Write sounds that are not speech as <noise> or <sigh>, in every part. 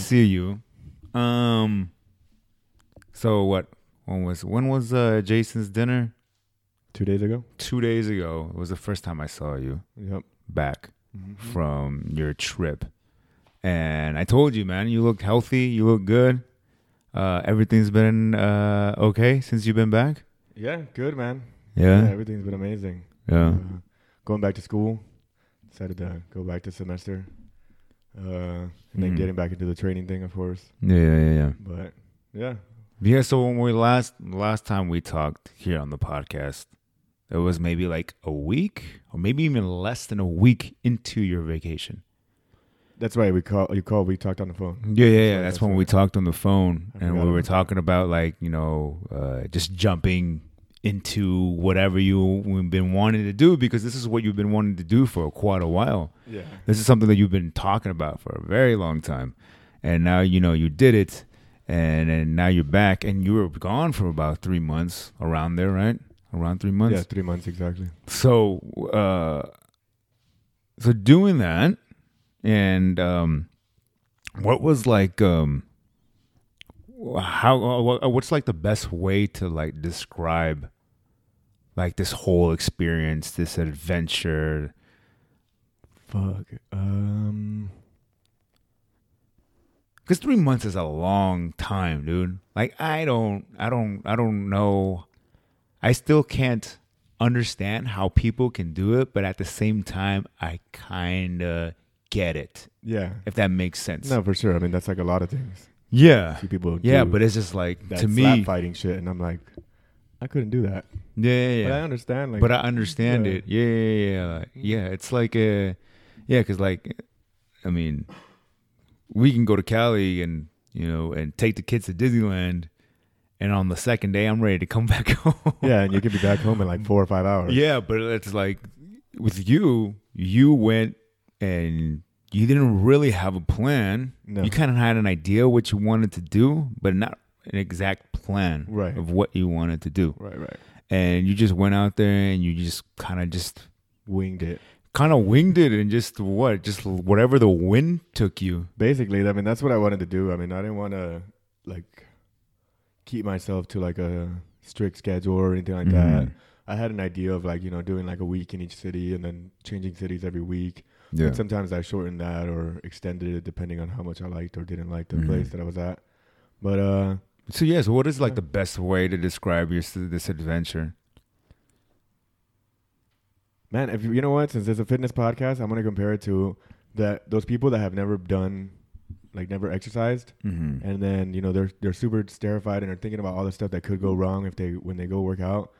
see you. Um. So what? When was when was uh, Jason's dinner? Two days ago. Two days ago. It was the first time I saw you Yep. back Mm-hmm. from your trip, and I told you, man, you look healthy. You look good. Uh, everything's been uh, okay since you've been back. Yeah, good man. Yeah. everything's been amazing. Yeah. Uh, going back to school. Decided to go back to semester. Uh, and then Mhm. getting back into the training thing, of course. Yeah. Yeah. Yeah. yeah. But yeah, Yeah, so when we last last time we talked here on the podcast, it was maybe like a week or maybe even less than a week into your vacation. that's right. We call you called. We talked on the phone. Yeah, yeah, yeah. That's that's when we talked on the phone I and we were talking about like, you know, uh, just jumping into whatever you've been wanting to do because this is what you've been wanting to do for quite a while. Yeah. This is something that you've been talking about for a very long time. And now, you know, you did it and, and now you're back and you were gone for about three months around there, right? Around three months. Yeah, three months exactly. So, uh, so doing that, and um, what was like, um, how uh, what's like the best way to like describe like this whole experience, this adventure? Fuck. Um. Because three months is a long time, dude. Like I don't, I don't, I don't know. I still can't understand how people can do it, but at the same time, I kind of get it. Yeah. If that makes sense. No, for sure. I mean, that's like a lot of things. Yeah. See people. Yeah, but it's just like that to slap me. fighting shit, and I'm like, I couldn't do that. Yeah, yeah, But I understand. Like, But I understand yeah. it. Yeah, yeah, yeah. Like, yeah, it's like a, yeah, because like, I mean, we can go to Cali and you know and take the kids to Disneyland, and on the second day I'm ready to come <laughs> back home. yeah, and you could be back home in like four or five hours. Yeah, but it's like with you, you went and you didn't really have a plan. No. You kind of had an idea what you wanted to do, but not an exact plan Right. of what you wanted to do. Right. Right. And you just went out there and you just kind of just Winged it. kind of winged it and just what, just whatever the wind took you. Basically, I mean, that's what I wanted to do. I mean, I didn't want to like keep myself to like a strict schedule or anything like that. Mhm. I had an idea of like you know doing like a week in each city and then changing cities every week. Yeah. And sometimes I shortened that or extended it depending on how much I liked or didn't like the Mhm. place that I was at. But uh, So yeah, so what is like the best way to describe your this adventure? man, if you, you know what, since it's a fitness podcast, I'm gonna compare it to that those people that have never done, like never exercised, Mm-hmm. and then you know they're they're super terrified and are thinking about all the stuff that could go wrong if they when they go work out,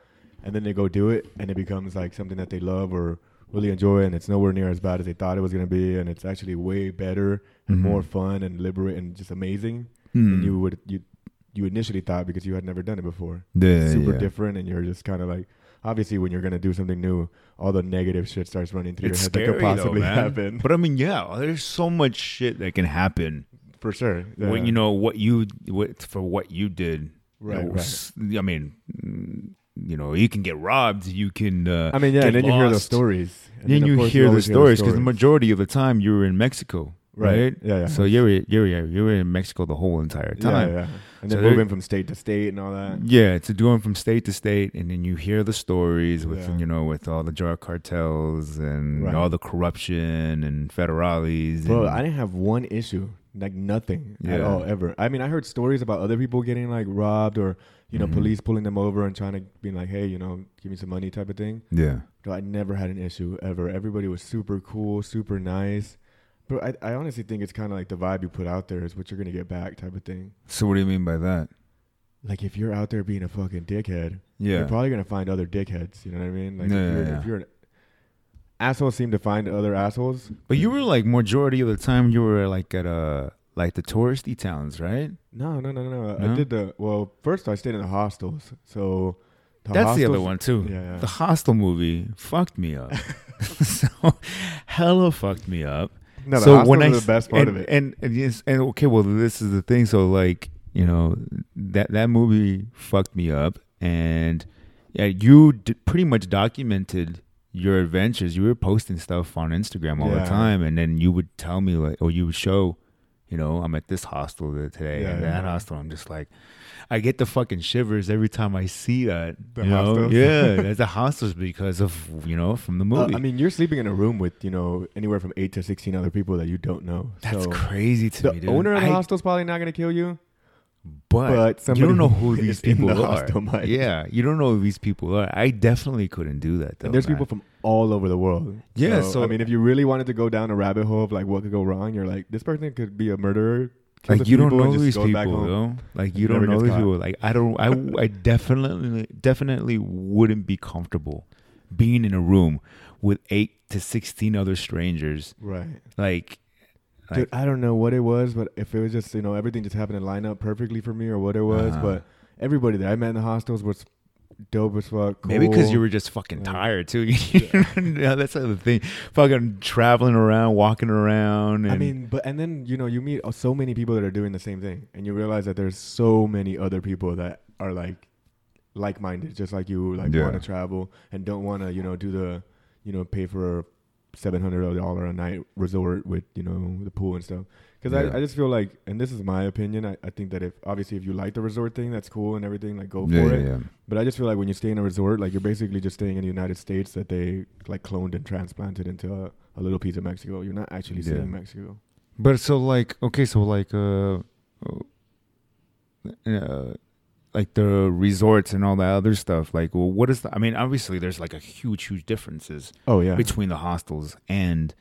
and then they go do it, and it becomes like something that they love or really enjoy, it and it's nowhere near as bad as they thought it was gonna be, and it's actually way better and Mhm. more fun and liberate and just amazing Hmm. than you would you you initially thought because you had never done it before. yeah, super yeah. different, and you're just kind of like. Obviously, when you're gonna do something new, all the negative shit starts running through It's your head that could possibly though, happen. But I mean, yeah, there's so much shit that can happen For sure. when you know what you what for what you did. Right, right. I mean, mm, you know, you can get robbed. You can. Uh, I mean, yeah, and then you hear those lost. stories. And Then of you hear the stories because the majority of the time you were in Mexico, right? Yeah, yeah. So you were you were you were in Mexico the whole entire time. yeah. And So then moving from state to state and all that. Yeah, to doing from state to state, and then you hear the stories with Yeah. you know with all the drug cartels and Right. all the corruption and federales. Bro, and, I didn't have one issue, like nothing at all ever. I mean, I heard stories about other people getting like robbed or you know Mhm. police pulling them over and trying to be like, hey, you know, give me some money type of thing. yeah, So I never had an issue ever. Everybody was super cool, super nice. But I, I honestly think it's kind of like the vibe you put out there is what you're gonna get back type of thing. So what do you mean by that? Like if you're out there being a fucking dickhead, Yeah, you're probably gonna find other dickheads. You know what I mean? Like Yeah, if, you're, yeah, if you're an assholes seem to find other assholes. but you were like majority of the time you were like at uh like the touristy towns, right? No, no, no, no. No? I did the well. First, I stayed in the hostels. So the That's the other one too. Yeah, yeah. The hostel movie fucked me up. <laughs> <laughs> so hella fucked me up. no, the so hostels when I the best part and, of it. and and yes, and okay, well, this is the thing. So like, you know, that that movie fucked me up, and yeah, you d- pretty much documented your adventures. You were posting stuff on Instagram all the time, and then you would tell me like, or you would show, you know, I'm at this hostel today Yeah, and that yeah. hostel. I'm just like, I get the fucking shivers every time I see that. The you know? Yeah, <laughs> it's the hostels because of you know from the Uh, movie. I mean, you're sleeping in a room with you know anywhere from eight to sixteen other people that you don't know. that's so crazy to the me, dude. owner of the I- hostel's probably not gonna kill you, but, but you don't know who these people the are. Yeah, you don't know who these people are. I definitely couldn't do that. Though, and there's man. people from all over the world. Yeah, so, so- I mean, if you really wanted to go down a rabbit hole of like what could go wrong, you're like, this person could be a murderer. like you don't know these people though like you don't know these caught. people like i don't i i definitely definitely wouldn't be comfortable being in a room with 8 to 16 other strangers Right. like Dude, I don't know what it was, but if it was just you know everything just happened to line up perfectly for me or what it was, Uh-huh. but everybody that I met in the hostels was dope as fuck. maybe because you were just fucking Like- tired too <laughs> yeah that's the thing fucking traveling around walking around and I mean, but and then you know you meet so many people that are doing the same thing, and you realize that there's so many other people that are like like-minded, just like you, like Yeah. want to travel and don't want to you know do the you know pay for a seven hundred dollar a night resort with you know the pool and stuff. Because Yeah. I, I just feel like, and this is my opinion, I, I think that if obviously if you like the resort thing, that's cool and everything, like go for yeah, it. yeah, yeah. But I just feel like when you stay in a resort, like you're basically just staying in the United States that they like cloned and transplanted into a, a little piece of Mexico. You're not actually seeing Mexico. But so like okay, so like uh, uh like the resorts and all that other stuff. Like, well, what is the? I mean, obviously, there's like a huge, huge differences Oh yeah, between the hostels and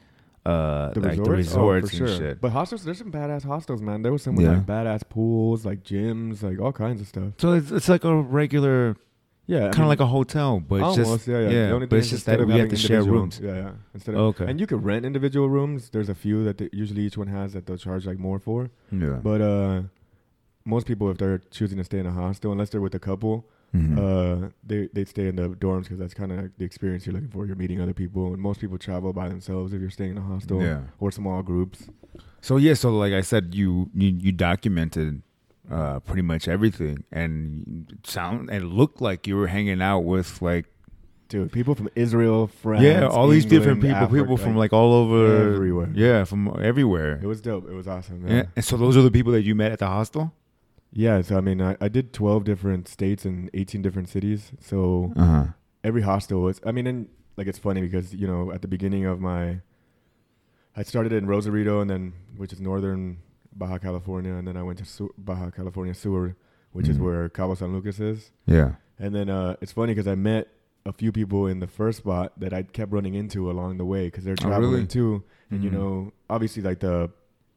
uh the like resorts, the Oh, for and sure. shit. But hostels, there's some badass hostels, man. There was some with Yeah. like badass pools, like gyms, like all kinds of stuff. So it's, it's like a regular, Yeah, kind of like a hotel, but almost just yeah, yeah. yeah, The only but thing it's just instead that of we have to share rooms. Yeah, yeah. Instead of Okay. and you could rent individual rooms. There's a few that they, usually each one has that they'll charge like more for. Yeah. But uh, most people, if they're choosing to stay in a hostel, unless they're with a couple, Mhm. uh, they they stay in the dorms because that's kind of the experience you're looking for. You're meeting other people, and most people travel by themselves if you're staying in a hostel yeah. or small groups. So yeah, so like I said, you you, you documented uh, pretty much everything, and it sound and looked like you were hanging out with like Dude, people from Israel, France, yeah, all these different England, people, people from like all over everywhere. Yeah, from everywhere. It was dope. It was awesome. Yeah. Yeah. And so those are the people that you met at the hostel. Yeah. So I mean, I, I did 12 different states and 18 different cities. So Uh huh. every hostel was. I mean, and like it's funny because you know at the beginning of my, I started in Rosarito and then which is northern Baja California, and then I went to Su- Baja California Sur, which is Mhm. where Cabo San Lucas is. Yeah. And then uh, it's funny because I met a few people in the first spot that I kept running into along the way because they're Oh, traveling really? too. And you Mhm. know, obviously, like the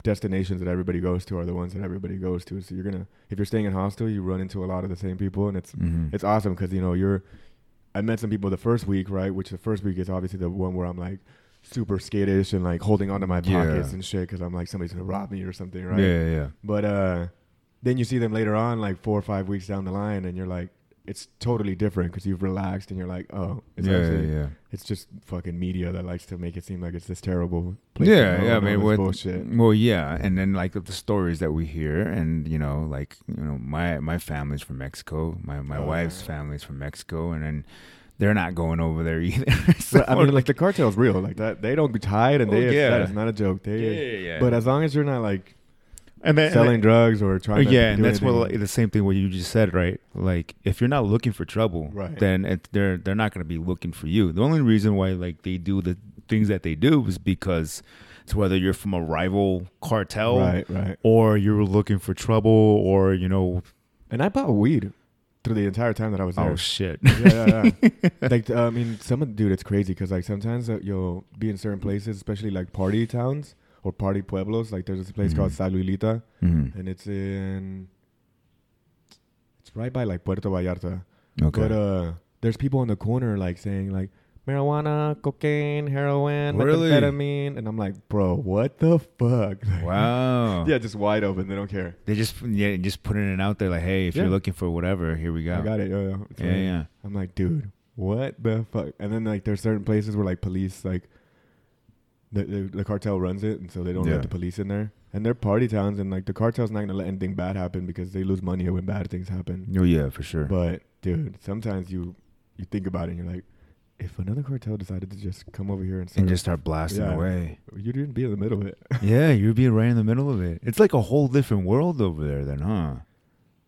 destinations that everybody goes to are the ones that everybody goes to. So you're gonna, if you're staying in hostel, you run into a lot of the same people, and it's Mhm. it's awesome because you know you're. I met some people the first week, right? Which the first week is obviously the one where I'm like super skittish and like holding onto my Yeah. pockets and shit because I'm like somebody's gonna rob me or something, right? Yeah, Yeah, yeah. But uh, then you see them later on, like four or five weeks down the line, and you're like, it's totally different because you've relaxed and you're like, oh, it's yeah, actually, yeah, yeah. it's just fucking media that likes to make it seem like it's this terrible place. Yeah, yeah. I mean, what, bullshit. well, yeah, and then like the stories that we hear, and you know, like you know, my my family's from Mexico, my my Oh, wife's yeah. family's from Mexico, and then they're not going over there <laughs> either. so, I mean, like the cartel's real, like that. They don't get tied, and Oh, they yeah. that is not a joke. yeah, yeah, yeah. but as long as you're not like and then, selling drugs or trying, to yeah, and that's what anything- like, the same thing what you just said, right? Like if you're not looking for trouble, Right. then it, they're they're not going to be looking for you. The only reason why like they do the things that they do is because it's whether you're from a rival cartel right, right. or you're looking for trouble or you know, And I bought weed through the entire time that I was there. oh shit. yeah, yeah, yeah. <laughs> like I mean, some dude, it's crazy because like sometimes uh, you'll be in certain places, especially like party towns or party pueblos. Like there's this place called Mhm. Sayulita, Mhm. and it's in, it's right by like Puerto Vallarta. Okay. But uh, there's people in the corner like saying like marijuana, cocaine, heroin, Really? methamphetamine, and I'm like, bro, what the fuck? <laughs> wow. yeah, just wide open. They don't care. They just yeah, just putting it out there like, hey, if Yeah. you're looking for whatever, here we go. I got it. Yeah, like- yeah. I'm like, dude, what the fuck? And then like there's certain places where like police like the the, the cartel runs it, and so they don't Yeah. let the police in there. And they're party towns, and like the cartel's not gonna let anything bad happen because they lose money when bad things happen. Oh yeah, for sure. But dude, sometimes you you think about it, and you're like, if another cartel decided to just come over here and, and just start blasting Yeah. away. you didn't be in the middle of it. <laughs> yeah, you'd be right in the middle of it. It's like a whole different world over there, then, huh?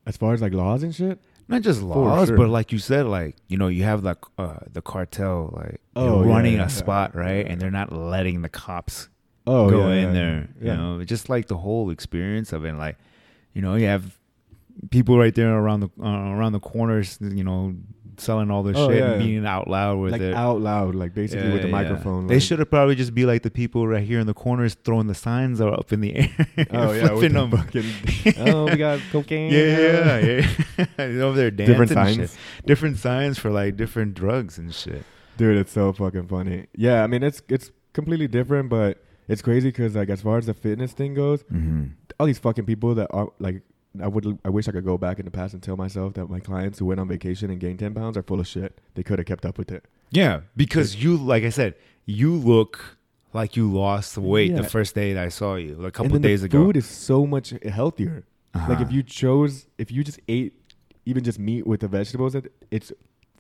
As far as like laws and shit. Not just laws, sure. but like you said, like you know, you have like uh, the cartel, like Oh, yeah, running yeah, a spot, right, and they're not letting the cops Oh, go in there. You know, just like the whole experience of it. Like, you know, you have people right there around the uh, around the corners, you know, selling all this Oh, shit yeah. and being out loud with like it. out loud, like basically Yeah, with the yeah. microphone. They should have probably just be like the people right here in the corners throwing the signs up in the air. Oh <laughs> yeah, with them. fucking. <laughs> oh, we got cocaine. Yeah, yeah, yeah. <laughs> over there dancing. Different and signs, shit. different signs for like different drugs and shit. dude. It's so fucking funny. Yeah, I mean it's it's completely different, but it's crazy because like as far as the fitness thing goes, Mm-hmm. all these fucking people that are like. I would. I wish I could go back in the past and tell myself that my clients who went on vacation and gained ten pounds are full of shit. They could have kept up with it. Yeah, because you, like I said, you look like you lost weight the first day that I saw you, like a couple days the ago. food is so much healthier. Like Uh-huh. if you chose, if you just ate even just meat with the vegetables, that it's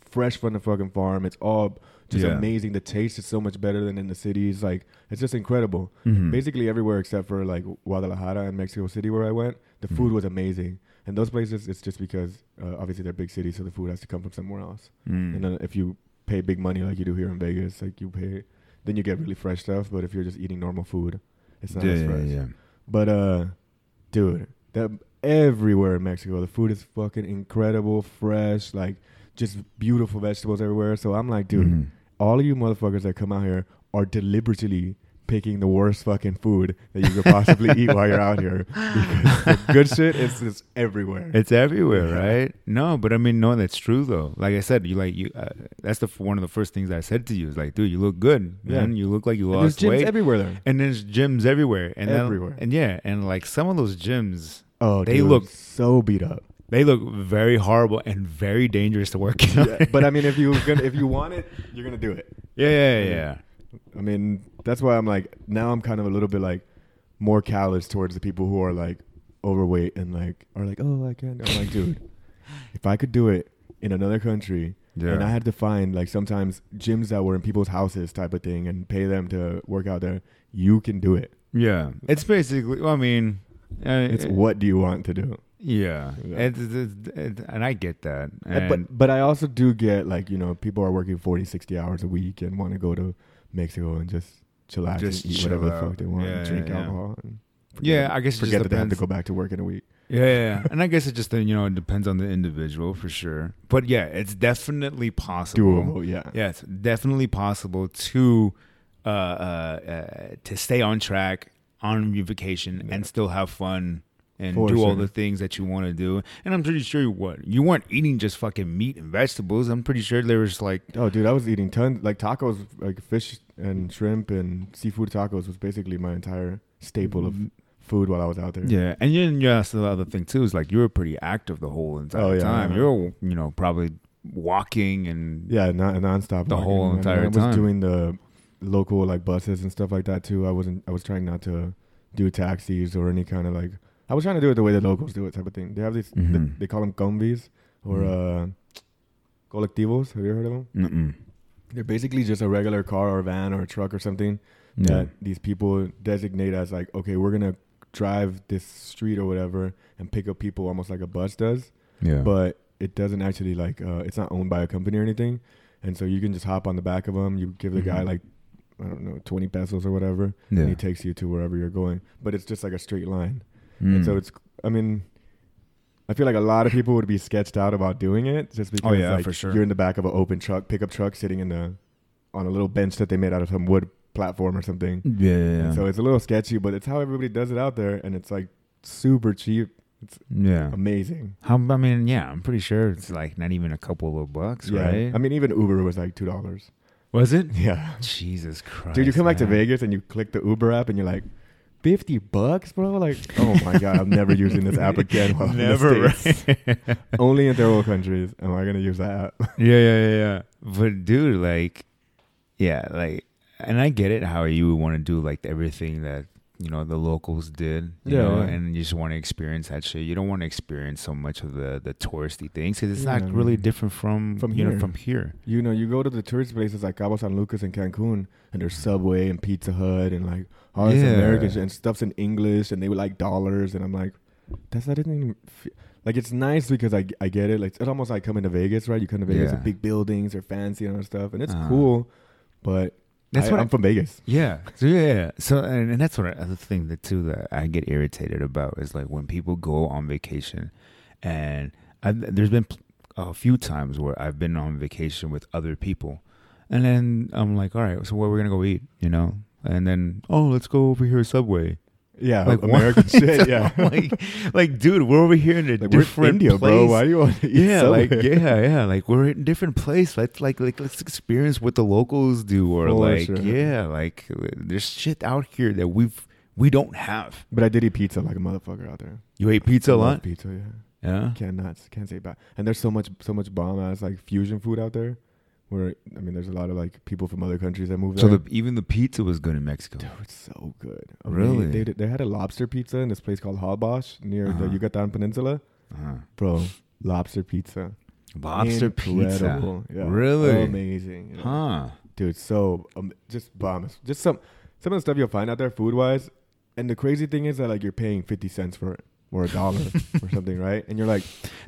fresh from the fucking farm. It's all just Yeah. amazing. The taste is so much better than in the cities. Like it's just incredible. Mhm. Basically everywhere except for like Guadalajara and Mexico City where I went, the Mhm. food was amazing. And those places, it's just because uh, obviously they're big cities, so the food has to come from somewhere else. Mm. And then if you pay big money like you do here in Vegas, like you pay, then you get really fresh stuff. But if you're just eating normal food, it's not yeah, as fresh. yeah. But uh, dude, that everywhere in Mexico, the food is fucking incredible, fresh, like just beautiful vegetables everywhere. So I'm like, dude, Mhm. all of you motherfuckers that come out here are deliberately picking the worst fucking food that you could possibly eat while you're out here because good shit is just everywhere. It's everywhere, Yeah. right? No, but I mean, no, that's true though. Like I said, you like you. Uh, that's the one of the first things I said to you is like, dude, you look good, Yeah. man. You look like you And there's lost gyms weight. everywhere there. and there's gyms everywhere, and then- Everywhere. and yeah, and like some of those gyms, Oh, They dude, look- so beat up. they look very horrible and very dangerous to work in. Yeah, but I mean, if you <laughs> gonna, if you want it, you're gonna do it. yeah, yeah, yeah, yeah. I mean, that's why I'm like now I'm kind of a little bit like more callous towards the people who are like overweight and like are like, oh, I can't. I'm like, dude, <laughs> if I could do it in another country Yeah. and I had to find like sometimes gyms that were in people's houses type of thing and pay them to work out there, you can do it. Yeah, it's basically. Well, I mean, uh, It's what do you want to do? Yeah, Yeah. It's, it's, it's, and I get that. And- And but but I also do get like you know people are working 40, 60 hours a week and want to go to Mexico and just chillax Just and eat chill whatever the fuck they want, Yeah, drink yeah. alcohol. And yeah, I guess forget just that they have to go back to work in a week. Yeah, yeah, and I guess it just you know it depends on the individual for sure. But yeah, it's definitely possible. Doable, yeah. Yeah, it's definitely possible to uh, uh, uh, to stay on track on your vacation Yeah. and still have fun and For do all the things that you want to do. And I'm pretty sure you what you weren't eating just fucking meat and vegetables. I'm pretty sure there was like Oh, dude, I was eating tons like tacos, like fish and shrimp and seafood tacos was basically my entire staple of mm-hmm. food while I was out there. Yeah, and then yeah, that's the other thing too is like you were pretty active the whole entire Oh, yeah, time. yeah. You were you know probably walking and yeah, non nonstop The walking. whole entire I was time. doing the local like buses and stuff like that too. I wasn't. I was trying not to do taxis or any kind of like. I was trying to do it the way the locals do it, type of thing. They have these. Mhm. They, they call them combis or uh, colectivos. Have you heard of them? Mm-mm. They're basically just a regular car or van or a truck or something yeah, that these people designate as like, okay, we're gonna drive this street or whatever and pick up people almost like a bus does, yeah, but it doesn't actually like uh, it's not owned by a company or anything, and so you can just hop on the back of them. You give the guy Mhm. like I don't know twenty pesos or whatever, yeah. and he takes you to wherever you're going. But it's just like a straight line, Mm. and so it's I mean. I feel like a lot of people would be sketched out about doing it just because Oh, yeah, like, for sure. you're in the back of an open truck, pickup truck, sitting in the on a little bench that they made out of some wood platform or something. yeah, yeah, yeah. So it's a little sketchy, but it's how everybody does it out there, and it's like super cheap, yeah. amazing. How, I mean, yeah, I'm pretty sure it's like not even a couple of bucks, yeah, right? I mean, even Uber was like two dollars. was it? Yeah, Jesus Christ, dude, you come back to. Vegas and you click the Uber app, and you're like, fifty bucks, bro. Like, <laughs> oh my god, I'm never using this app again. While I'm in the Never, right? <laughs> Only in third world countries am I gonna use that app. <laughs> yeah, yeah, yeah, yeah. But dude, like, yeah, like, and I get it how you would want to do like everything that you know the locals did. You Yeah, know, yeah. and you just want to experience that shit. You don't want to experience so much of the the touristy things because it's Yeah, not really different from From you know here. from here. You know, you go to the tourist places like Cabo San Lucas and Cancun, and there's Subway and Pizza Hut and like all this. American shit and stuff's in English, and they were like dollars, and I'm like, that's that doesn't even like it's nice because I I get it. Like it's almost like coming to Vegas, right? You come to Vegas, Yeah. big buildings are fancy and all that stuff, and it's Uh-huh. cool, but That's I, what I- I'm from Vegas. Yeah. So yeah. So and, and that's what I, other thing that too that I get irritated about is like when people go on vacation, and I, there's been a few times where I've been on vacation with other people, and then I'm like, all right, so where we're gonna go eat, you know? And then oh, let's go over here Subway. Yeah, Like, American shit. <laughs> Yeah, <laughs> like, like, dude, we're over here in a <laughs> like different India, place. bro. Why do you want to eat yeah, Subway? like yeah, yeah, like we're in a different place. Let's like like let's experience what the locals do, or like sure. yeah, like there's shit out here that we've we don't have. But I did eat pizza like a motherfucker out there. You ate pizza a I love lot, Pizza, yeah. yeah. Cannot can't say bad. And there's so much so much bomb ass like fusion food out there. Where I mean, there's a lot of like people from other countries that move So there. the even the pizza was good in Mexico. Dude, it's so good. Really? They, they had a lobster pizza in this place called Holbox near Uh-huh. the Yucatan Peninsula. Uh-huh. Bro, lobster pizza. Lobster pizza, Incredible. Yeah. Really? Amazing. yeah. huh? Dude, so um, just bomb. Just some some of the stuff you'll find out there food wise. And the crazy thing is that like you're paying fifty cents for it or a dollar <laughs> or something, right? And you're like,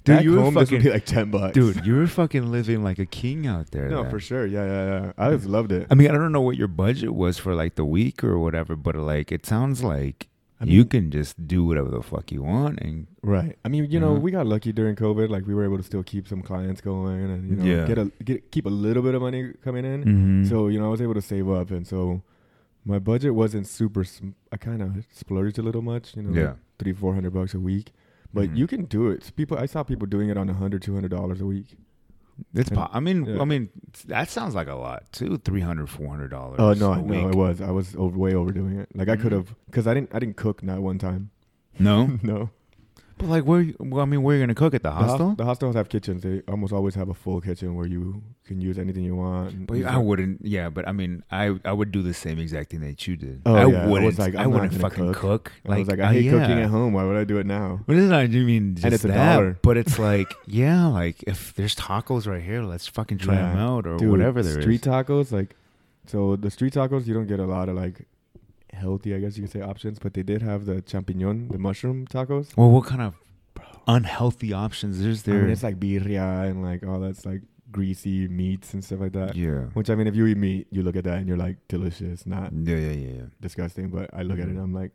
Dude, you home this would be like ten bucks. Dude, you were fucking living like a king out there. No, then. for sure. Yeah, yeah, yeah. I just loved it. I mean, I don't know what your budget was for like the week or whatever, but like it sounds like I you can just do whatever the fuck you want and Right. I mean, you know, Mhm. we got lucky during COVID. Like we were able to still keep some clients going and you know Yeah. get a get keep a little bit of money coming in. Mhm. So you know, I was able to save up, and so my budget wasn't super. Sm- I kind of splurged a little much. You know, Yeah. like three four hundred bucks a week. But Mhm. you can do it. People, I saw people doing it on a hundred, two hundred dollars a week. It's. Po- I mean, yeah. I mean, that sounds like a lot too. Three hundred, four hundred dollars. Oh no, no, week. it was. I was over, way overdoing it. Like I Mhm. could have, because I didn't. I didn't cook not one time. No, <laughs> no. But like, where? you- Well, I mean, where are you gonna cook at the The hos- hostel? The hostels have kitchens. They almost always have a full kitchen where you can use anything you want. But I wouldn't. Yeah, but I mean, I I would do the same exact thing that you did. Oh, I yeah, I was wouldn't. like, I I'm not wouldn't fucking cook. cook. I was like, uh, I hate yeah. cooking at home. Why would I do it now? But it's not. You mean just it's a that? dollar. But it's <laughs> like, yeah, like if there's tacos right here, let's fucking try Yeah. them out or Dude, whatever there is. street tacos, like, so the street tacos, you don't get a lot of like healthy, I guess you could say, options. But they did have the champignon, the mushroom tacos. Well, what kind of unhealthy options is I there? mean, it's like birria and like all that's like greasy meats and stuff like that. yeah. Which I mean, if you eat meat, you look at that and you're like delicious, not Yeah, yeah, yeah, yeah. disgusting. But I look at it, and mm-hmm. I'm like,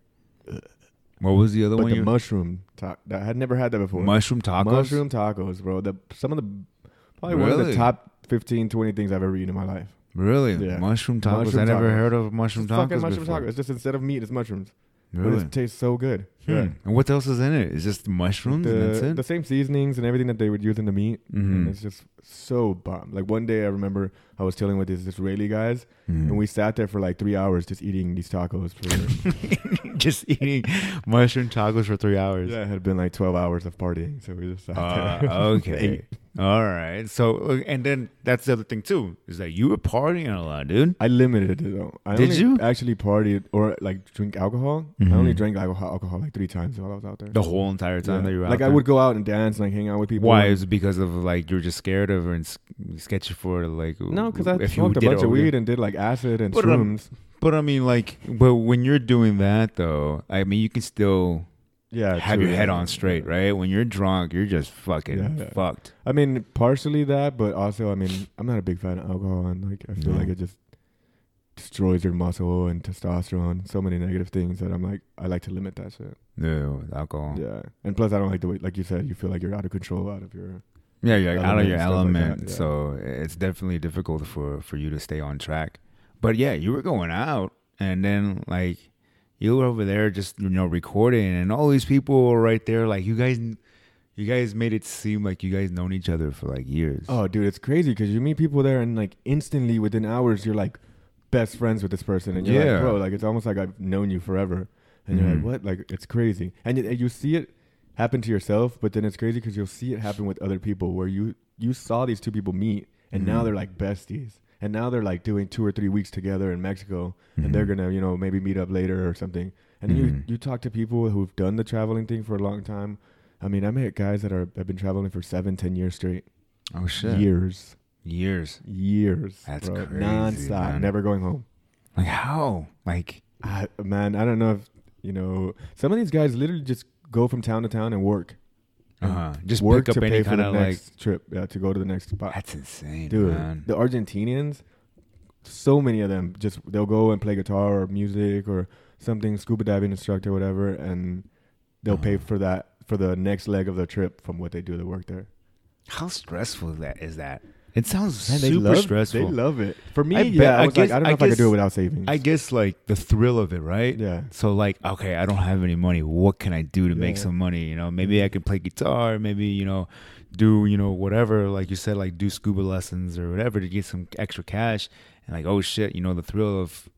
What was the other but one? the you mushroom, ta- that I had never had that before. mushroom tacos. Mushroom tacos, bro. The some of the probably one of the top 15, 20 things I've ever eaten in my life. Really? Yeah. Mushroom tacos. Mushroom I never tacos. heard of mushroom It's tacos fucking mushroom before. tacos. It's just instead of meat, it's mushrooms. But Really? it tastes so good. Hmm. Yeah. And what else is in it? Is just mushrooms and that's The, it? the same seasonings and everything that they would use in the meat. Mhm. And it's just so bomb. Like one day I remember I was chilling with these Israeli guys Mhm. and we sat there for like three hours just eating these tacos. For, <laughs> just eating mushroom tacos for three hours. yeah, it had been like 12 hours of partying. So we just sat Uh, there. <laughs> okay. All right. So, uh, and then that's the other thing too is that you were partying a lot, dude. I limited it though. I Did only you? actually partied or like drink alcohol? Mhm. I only drank alcohol, alcohol like three times while I was out there. The whole entire time Yeah. that you were out like I there? would go out and dance and like hang out with people. Why? Is it because of like you were just scared of her and sketchy for like? No, because I smoked a bunch of weed and did like acid and But, um, shrooms. But I mean, like, but when you're doing that though, I mean, you can still yeah, have true, your head on straight, right? When you're drunk, you're just fucking Yeah, yeah. fucked. I mean, partially that, but also, I mean, I'm not a big fan of alcohol, and like I feel like it just destroys your muscle and testosterone. So many negative things that I'm like, I like to limit that shit. No, with alcohol. Yeah, Yeah, and plus, I don't like the way, like you said, you feel like you're out of control out of your. Yeah, you're out of your stuff like element, yeah. so it's definitely difficult for for you to stay on track. But yeah, you were going out, and then like you were over there just you know recording, and all these people were right there. Like you guys, you guys made it seem like you guys known each other for like years. Oh, dude, it's crazy because you meet people there, and like instantly within hours, you're like best friends with this person, and you're Yeah. like, bro, like it's almost like I've known you forever, and you're Mhm. like, what? Like it's crazy, and, y- and you see it happen to yourself, but then it's crazy because you'll see it happen with other people where you you saw these two people meet, and now Mhm. they're like besties, and now they're like doing two or three weeks together in Mexico, and they're Mhm. gonna you know maybe meet up later or something. And you Mhm. you talk to people who've done the traveling thing for a long time. I mean, I met guys that are have been traveling for seven, ten years straight. Oh shit. Years, Years. years. That's bro. crazy, nonstop, man. never going home. Like how? Like I, man, I don't know if you know. Some of these guys literally just go from town to town and work. Uh-huh. just work pick to pay for the of like next trip. Yeah, to go to the next spot. that's insane, Dude, man. the Argentinians, so many of them just they'll go and play guitar or music or something, scuba diving instructor, whatever, and they'll pay Uh-huh. for that for the next leg of the trip from what they do the work there. How stressful is that is that? It sounds super love, stressful. They love it. For me, I yeah, bet- I I guess- like, I don't know I if I could do it without savings. I guess like the thrill of it, right? yeah, So like, okay, I don't have any money. What can I do to make some money? You know, maybe mm-hmm. I could play guitar. Maybe you know, do you know whatever, like you said, like do scuba lessons or whatever to get some extra cash. And like, oh shit, you know, the thrill of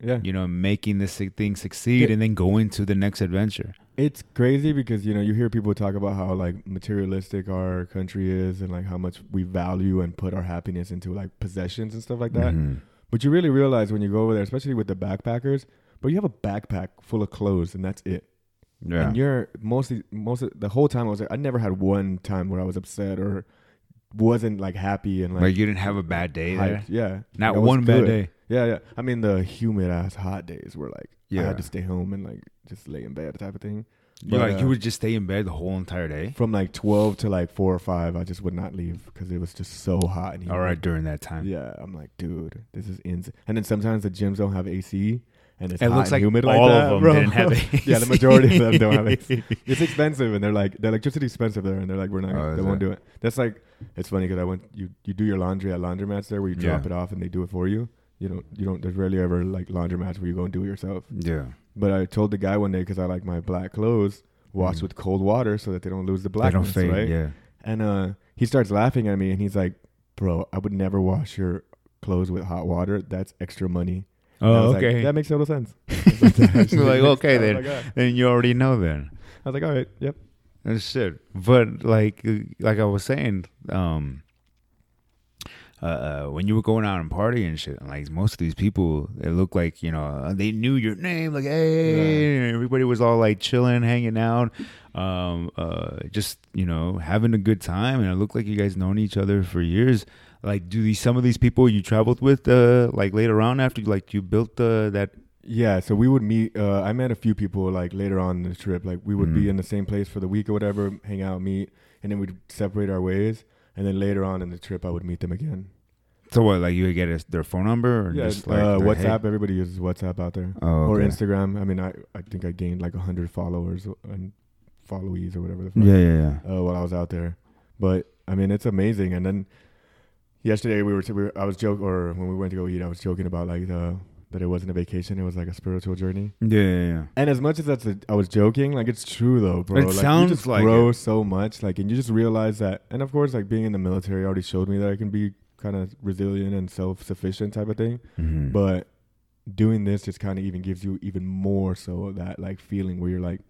yeah. you know making this thing succeed Yeah. and then going to the next adventure. It's crazy because you know you hear people talk about how like materialistic our country is and like how much we value and put our happiness into like possessions and stuff like that. Mhm. But you really realize when you go over there, especially with the backpackers, but you have a backpack full of clothes and that's it. Yeah. And you're mostly most of the whole time I was there, I never had one time where I was upset or wasn't like happy and like, Like you didn't have a bad day there. Yeah. Not one bad day. Yeah, yeah. I mean the humid ass hot days were like yeah. I had to stay home and like just lay in bed type of thing. You But, like you uh, would just stay in bed the whole entire day. from like 12 to like 4 or 5 i just would not leave because it was just so hot and. All right, during that time. yeah i'm like dude this is insane and then sometimes the gyms don't have ac and it's It looks like humid all like that, of them bro. didn't have <laughs> yeah the majority of them don't have ac <laughs> it's expensive and they're like the electricity's expensive there and they're like we're not Oh, they won't it? do it that's like it's funny because i went you you do your laundry at laundromats there where you drop Yeah. it off and they do it for you you don't you don't there's rarely ever like laundromats where you go and do it yourself Yeah. But i told the guy one day because i like my black clothes wash Mm. with cold water so that they don't lose the They don't blackness fade. right Yeah. and uh, he starts laughing at me, and he's like, "Bro, I would never wash your clothes with hot water. That's extra money." Oh, was like, okay. that makes total sense. <laughs> Like, <laughs> Like, okay then. like, and you already know then. I was like, "All right, yep." And shit. But like, like I was saying, um, uh, uh, when you were going out and partying and shit, like most of these people, it looked like you know they knew your name, like hey, and everybody was all like chilling, hanging out, um, uh, just you know having a good time, and it looked like you guys known each other for years. Like, do these some of these people you traveled with, uh, like later on after like you built uh, that? Yeah, so we would meet. Uh, I met a few people like later on the trip. Like we would be Mhm. in the same place for the week or whatever, hang out, meet, and then we'd separate our ways. And then later on in the trip, I would meet them again. So what? Like you would get a, their phone number or yeah, just like uh, WhatsApp. hey? Everybody uses WhatsApp out there. Oh, or. Instagram. I mean, I I think I gained like hundred followers and followees or whatever the fuck. Yeah, yeah, yeah. uh, while I was out there. But I mean, it's amazing. And then yesterday we were, t- we were I was joking, or when we went to go eat, I was joking about like the that it wasn't a vacation; it was like a spiritual journey. Yeah, yeah, yeah. And as much as that's a, I was joking, like it's true though, bro. It like, sounds you just like grow so much, like, and you just realize that. And of course, like being in the military already showed me that I can be kind of resilient and self-sufficient type of thing. Mhm. But doing this just kind of even gives you even more so that like feeling where you're like,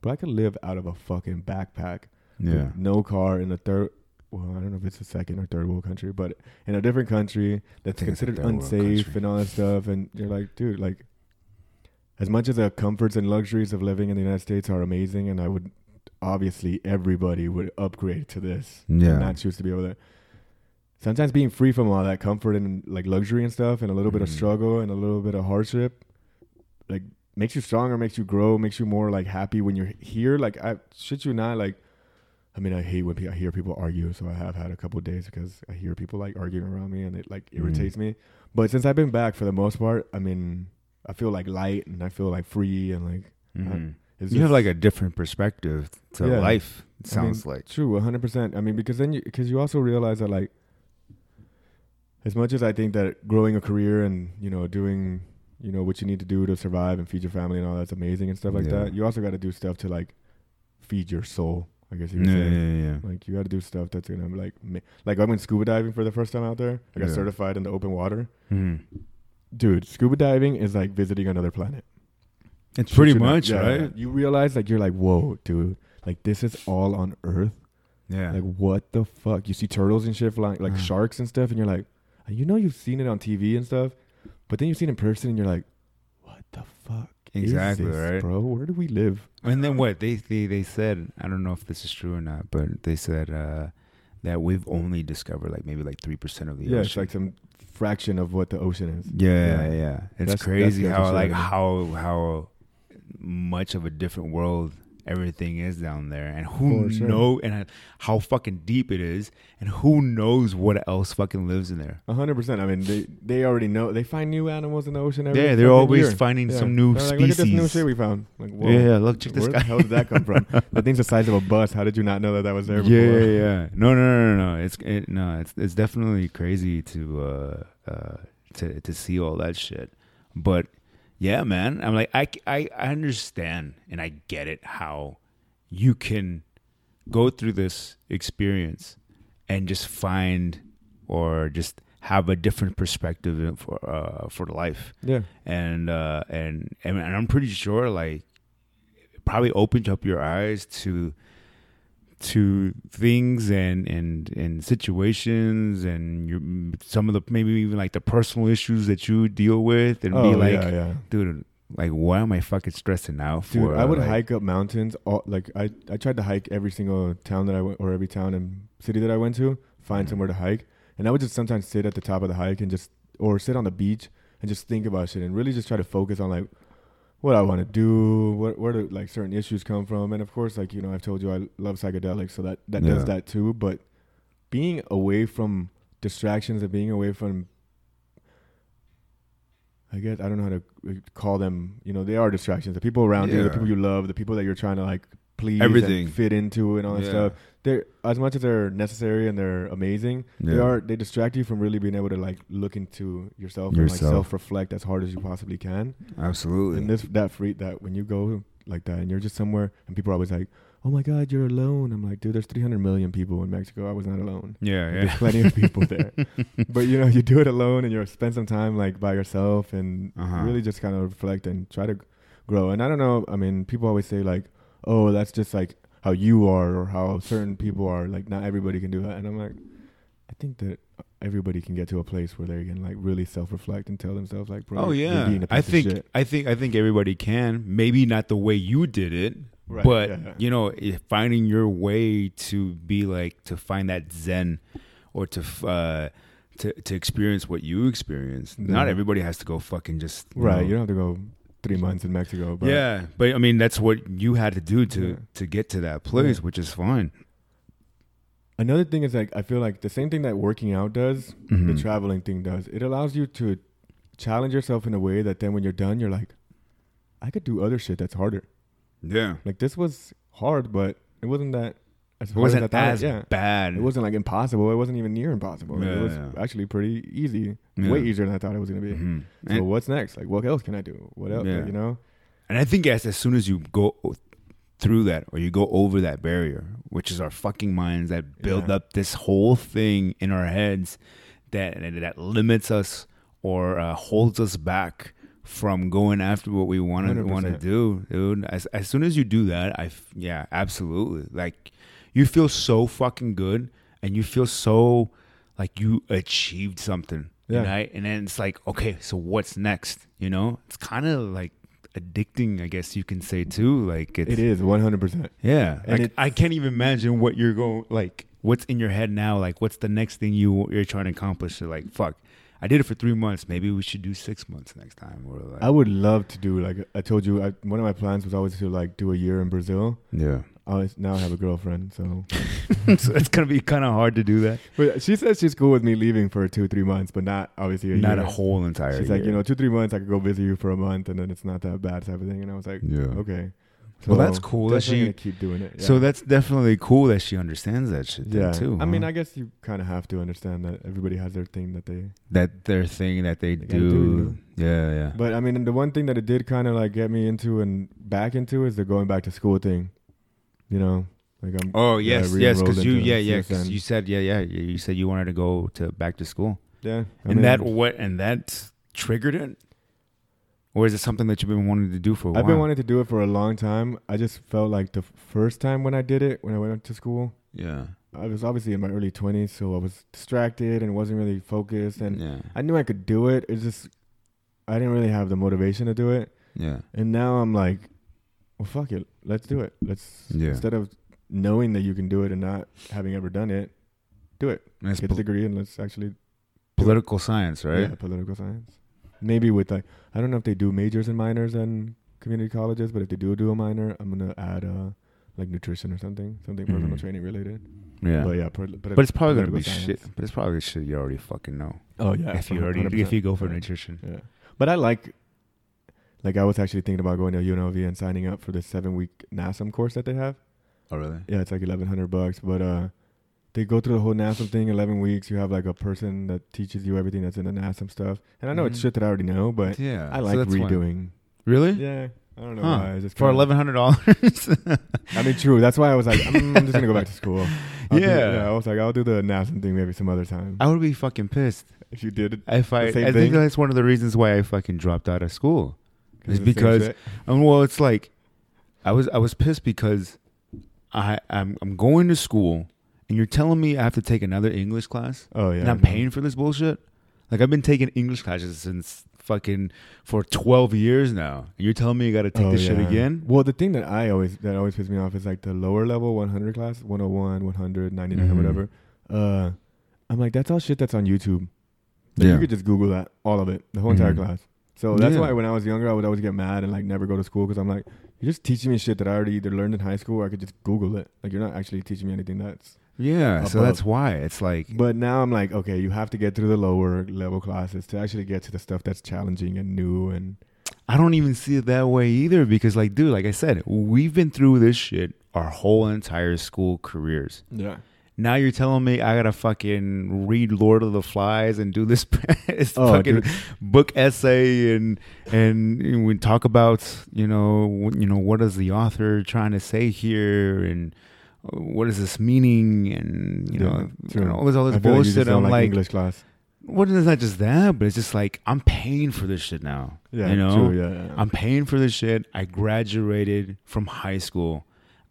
bro, I could live out of a fucking backpack yeah, no car in a third well i don't know if it's a second or third world country but in a different country that's think it's a considered unsafe and all that stuff and you're like dude like as much as the comforts and luxuries of living in the united states are amazing and i would obviously everybody would upgrade to this Yeah. and not choose to be over there sometimes being free from all that comfort and like luxury and stuff and a little bit of Mhm. struggle and a little bit of hardship like makes you stronger makes you grow makes you more like happy when you're here like i shit you not like I mean, I hate when pe- I hear people argue, so I have had a couple of days because I hear people like arguing around me, and it like Mhm. irritates me. But since I've been back for the most part, I mean, I feel like light and I feel like free and like Mhm. it's you have like a different perspective to Yeah. life. It I mean, sounds like. true, hundred percent. I mean, because then you because you also realize that like, as much as I think that growing a career and you know doing you know what you need to do to survive and feed your family and all that's amazing and stuff like Yeah. that, you also got to do stuff to like feed your soul. I guess you Yeah, could yeah, say. yeah. Like you got to do stuff that's gonna like ma- like I went scuba diving for the first time out there. I got Yeah. certified in the open water. Mhm. Dude, scuba diving is like visiting another planet. It's pretty not. much Yeah, right. You realize like you're like, whoa, dude, like this is all on Earth. Yeah. Like what the fuck? You see turtles and shit flying, like Uh. sharks and stuff, and you're like, you know you've seen it on TV and stuff, but then you see it in person and you're like, what the fuck? Exactly, this, right? bro. Where do we live? And then what they, they they said, I don't know if this is true or not, but they said uh, that we've only discovered like maybe like three percent of the Yeah, it's like some fraction of what the ocean is. yeah, yeah. yeah. It's That's- that's crazy to how like how how much of a different world everything is down there, and who sure. know and how fucking deep it is, and who knows what else fucking lives in there. A hundred percent. I mean, they they already know. They find new animals in the ocean. Every Yeah, they're always year. finding Yeah. some new They're like, Look at this new shit we found. Like, whoa, Yeah, yeah, look, check this where guy. the hell did that come from? <laughs> that thing's the size of a bus. How did you not know that that was there before? Yeah, yeah, yeah. No, no, no, no, no. It's it, no, it's it's definitely crazy to uh uh to to see all that shit. But yeah, man, I'm like I I I understand and I get it how you can go through this experience and just find or just have a different perspective for uh for life. Yeah, and uh and and, I'm pretty sure like it probably opened up your eyes to to things and and and situations and your some of the maybe even like the personal issues that you deal with and oh be like yeah, yeah. dude like why am I fucking stressing out for Dude, I would like, hike up mountains. All, like I, I tried to hike every single town that I went, or every town and city that I went to, find Mhm. somewhere to hike. And I would just sometimes sit at the top of the hike and just, or sit on the beach and just think about shit and really just try to focus on like what I want to do, what where do like certain issues come from, and of course, like you know, I've told you I love psychedelics, so that that Yeah. does that too. But being away from distractions and being away from I guess I don't know how to call them. You know, they are distractions. The people around you, the people you love, the people that you're trying to like please, Everything. fit into, and all that Yeah. stuff. They're as much as they're necessary and they're amazing. They are they distract you from really being able to like look into yourself, and like self reflect as hard as you possibly can. absolutely And this that free that when you go like that and you're just somewhere and people are always like, "Oh my God, you're alone." I'm like, dude, there's 300 million people in Mexico. I was not alone. yeah yeah. There's plenty of people <laughs> there. but you know, you do it alone and you spend some time like by yourself and Uh-huh. really just kind of reflect and try to grow. And I don't know. I mean, people always say like, "Oh, that's just like how you are or how certain people are." Like, not everybody can do that. And I'm like, I think that everybody can get to a place where they can like really self-reflect and tell themselves like, "Bro, oh yeah being a I think shit." I think I think everybody can maybe not the way you did it Right, but yeah, yeah. you know finding your way to be like to find that zen or to uh to to experience what you experienced not everybody has to go fucking just you right. know- You don't have to go three months in Mexico. But yeah but i mean that's what you had to do to Yeah. to get to that place Yeah. which is fine Another thing is like I feel like the same thing that working out does, the Mhm. traveling thing does. It allows you to challenge yourself in a way that then when you're done, you're like, I could do other shit that's harder. yeah Like this was hard, but it wasn't that it wasn't as as yeah, bad it wasn't like impossible. It wasn't even near impossible. Like, it was Yeah. actually pretty easy, Yeah. way easier than I thought it was gonna be. Mhm. So and, what's next? Like what else can I do? What else? Yeah. You know? and i think as, as soon as you go through that or you go over that barrier which is our fucking minds that build Yeah. up this whole thing in our heads that that limits us or uh, holds us back from going after what we want to want to do dude as, as soon as you do that I yeah absolutely like you feel so fucking good and you feel so like you achieved something Yeah. right and then it's like okay so what's next you know it's kind of like addicting i guess you can say too like it's, It is 100. percent yeah, And like, I can't even imagine what you're going like. What's in your head now? Like, what's the next thing you you're trying to accomplish? You're like, fuck, I did it for three months. Maybe we should do six months next time. Or like, I would love to do like I told you. I, one of my plans was always to like do a year in Brazil. yeah. Oh, I now I have a girlfriend, so <laughs> so it's gonna be kind of hard to do that. But she says she's cool with me leaving for two, three months, but not obviously a Not year. a whole entire. She's like, you know, two, three months, I could go visit you for a month, and then it's not that bad type of thing. And I was like, Yeah. okay. Well, that's cool that she- keep doing it. So that's definitely cool that she understands that shit yeah. too. I mean. I guess you kind of have to understand that everybody has their thing that they. that their thing that they, They do. do, Yeah, yeah. But I mean, the one thing that it did kind of like get me into and back into is the going back to school thing. You know, like I'm. Oh yes, yes, because you, yeah, yeah, because you said, yeah, yeah, you said you wanted to go to back to school. Yeah. I and mean, that what and that triggered it, or is it something that you've been wanting to do for a while? I've been wanting to do it for a long time. I just felt like the first time when I did it, when I went to school, Yeah. I was obviously in my early twenties, so I was distracted and wasn't really focused, and yeah, I knew I could do it. It's just I didn't really have the motivation to do it, yeah, and now I'm like, well, fuck it, let's do it. Let's Yeah. instead of knowing that you can do it and not having ever done it, do it. Get the degree and let's actually political science, right? Yeah, political science. Maybe with like I don't know if they do majors and minors in community colleges, but if they do do a minor, I'm gonna add uh like nutrition or something, something personal Mhm. training related. Yeah, But yeah, pol- but it's probably gonna be political shit. But it's probably shit you already fucking know. Oh yeah, if you already 100%. if you go for Yeah. nutrition. Yeah, but I like. Like I was actually thinking about going to UNLV and signing up for the seven week NASM course that they have. Oh really? Yeah, it's like eleven hundred bucks, but uh, they go through the whole NASM thing. Eleven weeks, you have like a person that teaches you everything that's in the NASM stuff. And I know it's Mhm. shit that I already know, but Yeah, I so like fine. redoing. Really? Yeah, I don't know Huh. why. I just For eleven hundred dollars. <laughs> I mean, true. That's why I was like, mm, I'm just gonna go back to school. <laughs> I'll Yeah. I was like, I'll do the NASM thing maybe some other time. I would be fucking pissed if you did it, if I. I same think thing? that's one of the reasons why I fucking dropped out of school. It's because. I well, it's like I was I was pissed because I I'm I'm going to school and you're telling me I have to take another English class oh yeah, and I'm paying for this bullshit. Like I've been taking English classes since fucking for 12 years now. And you're telling me you got to take Oh, this shit again? Well, the thing that I always that always pisses me off is like the lower level 100 class, 101, 100, 99, Mhm. whatever. Uh, I'm like, that's all shit that's on YouTube. Like, Yeah. You could just Google that, all of it, the whole entire Mhm. class. So that's Yeah. why when I was younger, I would always get mad and like never go to school because I'm like, you're just teaching me shit that I already either learned in high school or I could just Google it. Like you're not actually teaching me anything that's. Yeah, so that's why it's like But now I'm like, okay, you have to get through the lower level classes to actually get to the stuff that's challenging and new and. I don't even see it that way either because like dude, like I said, we've been through this shit our whole entire school careers. Yeah. Now you're telling me I gotta fucking read Lord of the Flies and do this, <laughs> Oh, fucking dude. book essay and and we talk about you know you know what is the author trying to say here and uh, what is this meaning and you Yeah, know, true. and all this all this I feel like you bullshit. don't I'm like, like, English class. what is not just that, but it's just like I'm paying for this shit now. Yeah, you know, true, yeah, yeah. I'm paying for this shit. I graduated from high school.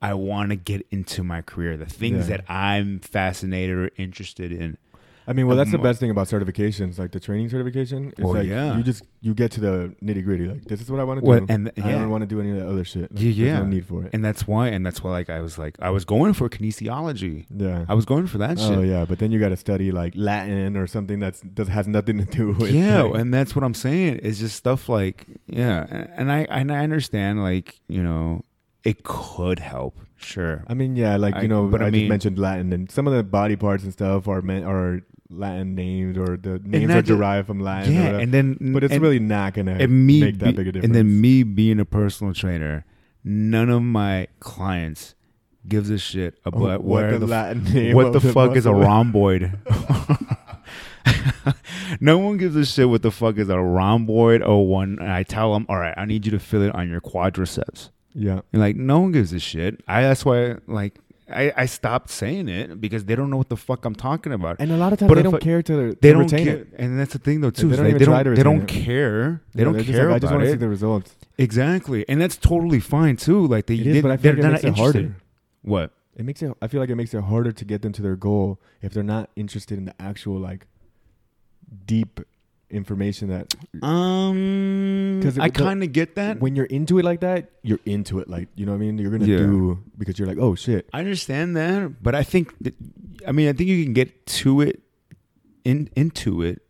I want to get into my career, the things Yeah. that I'm fascinated or interested in. I mean, well, that's the best thing about certifications, like the training certification. It's Well, like yeah. you just you get to the nitty gritty. Like this is what I want to Well, do. and I yeah. don't want to do any of that other shit. Like, Yeah, yeah. no need for it. And that's why, and that's why, like, I was like, I was going for kinesiology. yeah. I was going for that oh shit. yeah, but then you got to study like Latin or something that's does has nothing to do with. yeah, like- and that's what I'm saying. It's just stuff like, yeah, and I and I understand, like, you know, it could help, sure. I mean, yeah, like I- you know, but I, I mean- just mentioned Latin, and some of the body parts and stuff are meant are Latin names, or the names are derived from Latin. yeah, whatever. and then, but it's really not gonna and me make that be- big a difference. And then me being a personal trainer, none of my clients gives a shit Oh, about what the the, Latin name what the the fuck is a rhomboid. <laughs> no one gives a shit what the fuck is a rhomboid or one. And I tell them, all right, I need you to fill it on your quadriceps. Yeah, And like, no one gives a shit. I that's why like I, I stopped saying it because they don't know what the fuck I'm talking about. and a lot of times But they don't I- care to They don't retain care, it. and that's the thing though too. They don't They, they don't. They don't care. They Yeah, don't care like, I just want to see the results. Exactly, and that's totally fine too. Like they, is, they but I they're feel like it not makes it harder. What? It makes it. I feel like it makes it harder to get them to their goal if they're not interested in the actual like deep information that Um, 'Cause it I kind of get that. when you're into it like that, you're into it. Like you know what I mean? You're gonna Yeah. do because you're like, oh shit. I understand that, but I think that, I mean, I think you can get to it, in into it,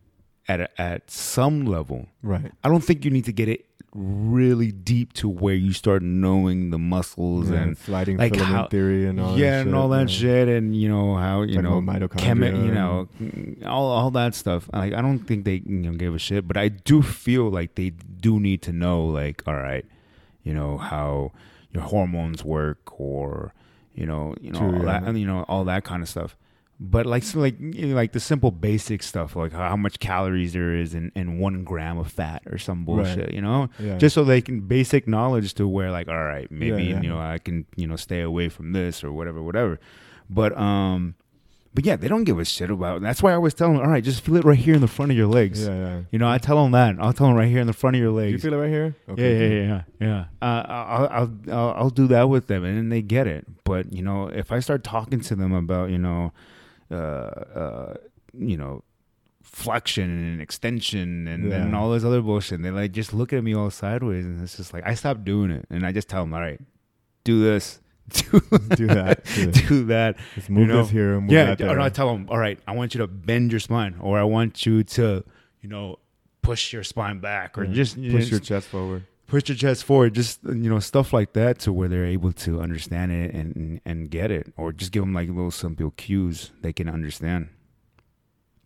at a, at some level. Right. I don't think you need to get it really deep to where you start knowing the muscles Yeah, and sliding like filament how- theory and all yeah, that and all that yeah. shit, and you know how you Talking know chemi- you know all all that stuff. Like I don't think they you know give a shit, but I do feel like they do need to know like all right, you know how your hormones work or you know you know True, all yeah. that you know all that kind of stuff. But like so like you know, like the simple basic stuff like how much calories there is in, in one gram of fat or some bullshit, you know, Yeah. just so they can basic knowledge to where like all right maybe Yeah, yeah. you know I can you know stay away from this or whatever whatever but um but yeah, they don't give a shit about. It. That's why I always tell them, all right, just feel it right here in the front of your legs. Yeah, yeah. You know, I tell them that. I'll tell them right here in the front of your legs. you feel it right here? yeah, yeah, yeah, yeah. Uh, I'll, I'll, I'll, I'll do that with them, and then they get it. But you know, if I start talking to them about, you know, uh, uh, you know, flexion and extension and, Yeah. and all this other bullshit, And they like just look at me all sideways, and it's just like I stop doing it, and I just tell them, all right, do this, <laughs> do, Do that. Do that. do that. Just move know, this here. Move yeah, or I tell them, all right, I want you to bend your spine, or I want you to, you know, push your spine back, or Yeah. just push just your chest forward. Push your chest forward, just you know stuff like that, to where they're able to understand it and and get it, or just give them like little simple cues they can understand.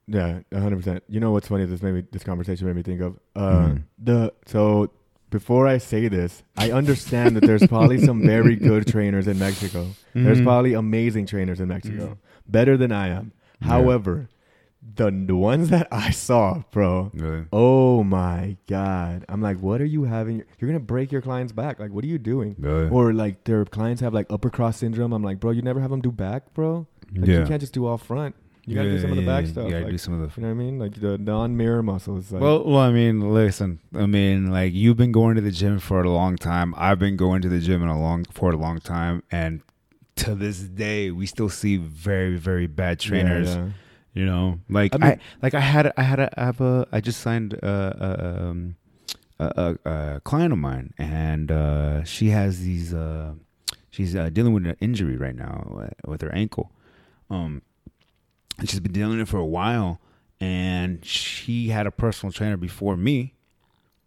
Yeah, hundred percent. You know what's funny? This made me, this conversation made me think of uh, Mhm. the so. Before I say this, I understand that there's probably some very good <laughs> trainers in Mexico. There's Mhm. probably amazing trainers in Mexico, Mhm. better than I am. Yeah. However, the the ones that I saw, bro, Really? oh my god, I'm like, what are you having? You're gonna break your client's back. Like, what are you doing? Really? Or like their clients have like upper cross syndrome. I'm like, bro, you never have them do back, bro. Like, you can't just do all front. You gotta do some of the back stuff. You gotta like, do some of the you know what I mean? Like the non-mirror muscles. Like, well, well, I mean, listen. I mean, like you've been going to the gym for a long time. I've been going to the gym in a long for a long time, and to this day, we still see very, very bad yeah, trainers. yeah. You know, like I I, like I had I had a I have a I just signed a a, um, a, a, client of mine, and uh, she has these. Uh, she's uh, dealing with an injury right now uh, with her ankle. Um, and she's been dealing with it for a while, and she had a personal trainer before me,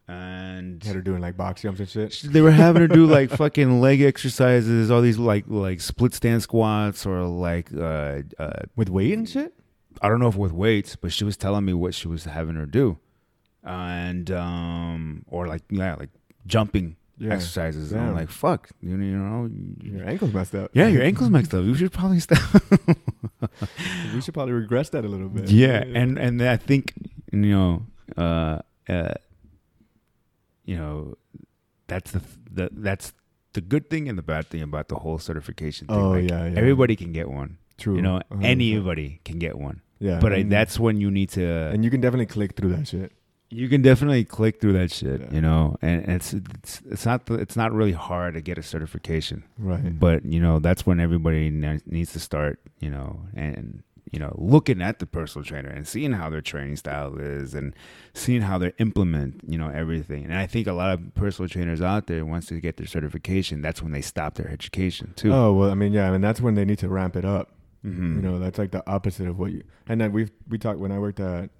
and Had her doing like box jumps and shit. they were having her do like <laughs> fucking leg exercises, all these like like split stand squats or like uh, uh, With weight and shit? I don't know if with weights, but she was telling me what she was having her do, and um, or like yeah, like jumping Yeah. exercises. And I'm like, fuck, you know, you know, Your ankle's messed up. yeah, your ankles messed up. You should probably stop. <laughs> we should probably regress that a little bit. yeah, and and I think you know, uh, uh, you know, that's the the that's the good thing and the bad thing about the whole certification thing. Oh, Like, yeah, yeah. everybody can get one. True. You know, 100%. anybody can get one. Yeah, But I, that's when you need to. and you can definitely click through that shit. you can definitely click through that shit, Yeah. you know, and it's it's it's not the, it's not really hard to get a certification, Right. but you know that's when everybody needs to start, you know, and you know looking at the personal trainer and seeing how their training style is and seeing how they implement, you know, everything. And I think a lot of personal trainers out there once they get their certification, that's when they stop their education too. Oh well, I mean, yeah, I mean, that's when they need to ramp it up. Mhm. You know, that's like the opposite of what you. And then we we talked when I worked at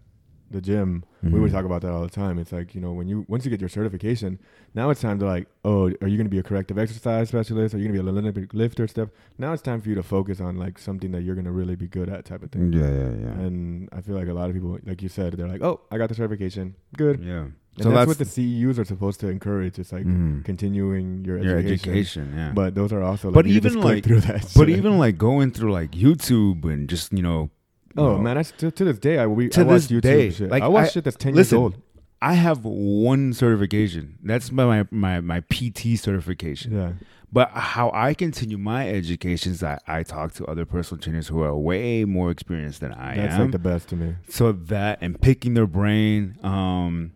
the gym. We Mhm. would talk about that all the time. It's like you know when you once you get your certification, now it's time to like, oh, are you going to be a corrective exercise specialist? Are you going to be a Olympic lifter? Stuff. Now it's time for you to focus on like something that you're going to really be good at, type of thing. Yeah, yeah, yeah. And I feel like a lot of people, like you said, they're like, oh, I got the certification, good. yeah. And that's, what the CEUs are supposed to encourage. It's like Mhm. continuing your, your education. education, yeah. But those are also, like, But you even, just like- through that. But shit. even like going through like YouTube and just you know, you oh know, man, I, to, to this day, I we To I watch YouTube day, shit. like, I watch I- shit that's ten listen, years old. I have one certification. That's my my my, my PT certification. Yeah, But how I continue my education is I, I talk to other personal trainers who are way more experienced than I that's am. That's like the best to me. so that and picking their brain. Um,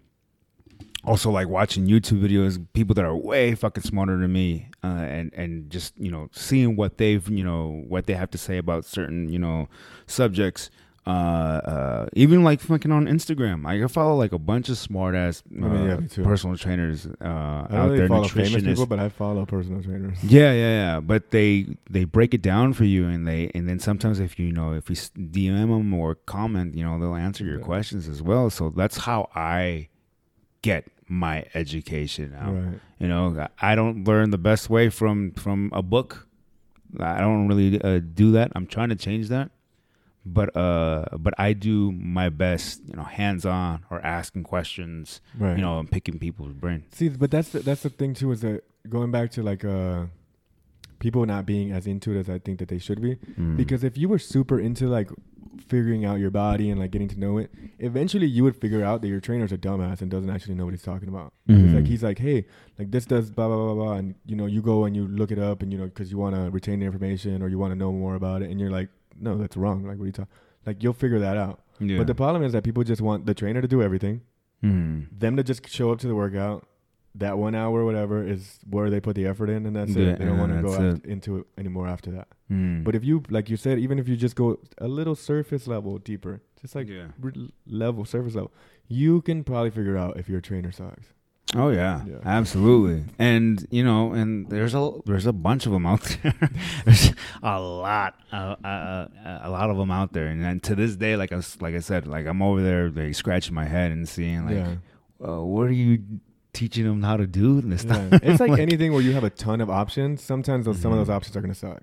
also like watching YouTube videos, people that are way fucking smarter than me, uh, and and just you know seeing what they've you know what they have to say about certain you know subjects. Uh, uh, even like fucking on Instagram, I follow like a bunch of smart ass uh, I mean, yeah, personal trainers uh, out really there, follow famous nutritionists. people, but I follow personal trainers. Yeah, yeah, yeah. But they they break it down for you, and they and then sometimes if you know if you DM them or comment, you know they'll answer your Yeah. questions as well. So that's how I get my education now. Right. You know, I don't learn the best way from from a book. I don't really uh, do that. I'm trying to change that. But uh, but I do my best, you know, hands on or asking questions, Right. you know, and picking people's brain. See, but that's the, that's the thing too. Is that going back to like uh, people not being as into it as I think that they should be. Mm. Because if you were super into like figuring out your body and like getting to know it, eventually you would figure out that your trainer's a dumbass and doesn't actually know what he's talking about. Because like Mhm. he's like, hey, like this does blah blah blah blah, and you know you go and you look it up and you know because you want to retain the information or you want to know more about it, and you're like, no, that's wrong. Like what are you talking? Like you'll figure that out. Yeah. But the problem is that people just want the trainer to do everything, Mm. them to just show up to the workout. That one hour, whatever, is where they put the effort in, and that's Yeah, it. They don't want to go that's aft- into it anymore after that. Mm. But if you, like you said, even if you just go a little surface level deeper, just like yeah. level, surface level, you can probably figure out if your trainer sucks. Oh yeah, Yeah. absolutely. And you know, and there's a there's a bunch of them out <laughs> there. there's a lot, uh, uh, a lot of them out there. And then to this day, like I like I said, like I'm over there, like scratching my head and seeing like, yeah. uh, what are you teaching them how to do this Yeah. It's <laughs> like anything where you have a ton of options. Sometimes those, some of those options are gonna suck.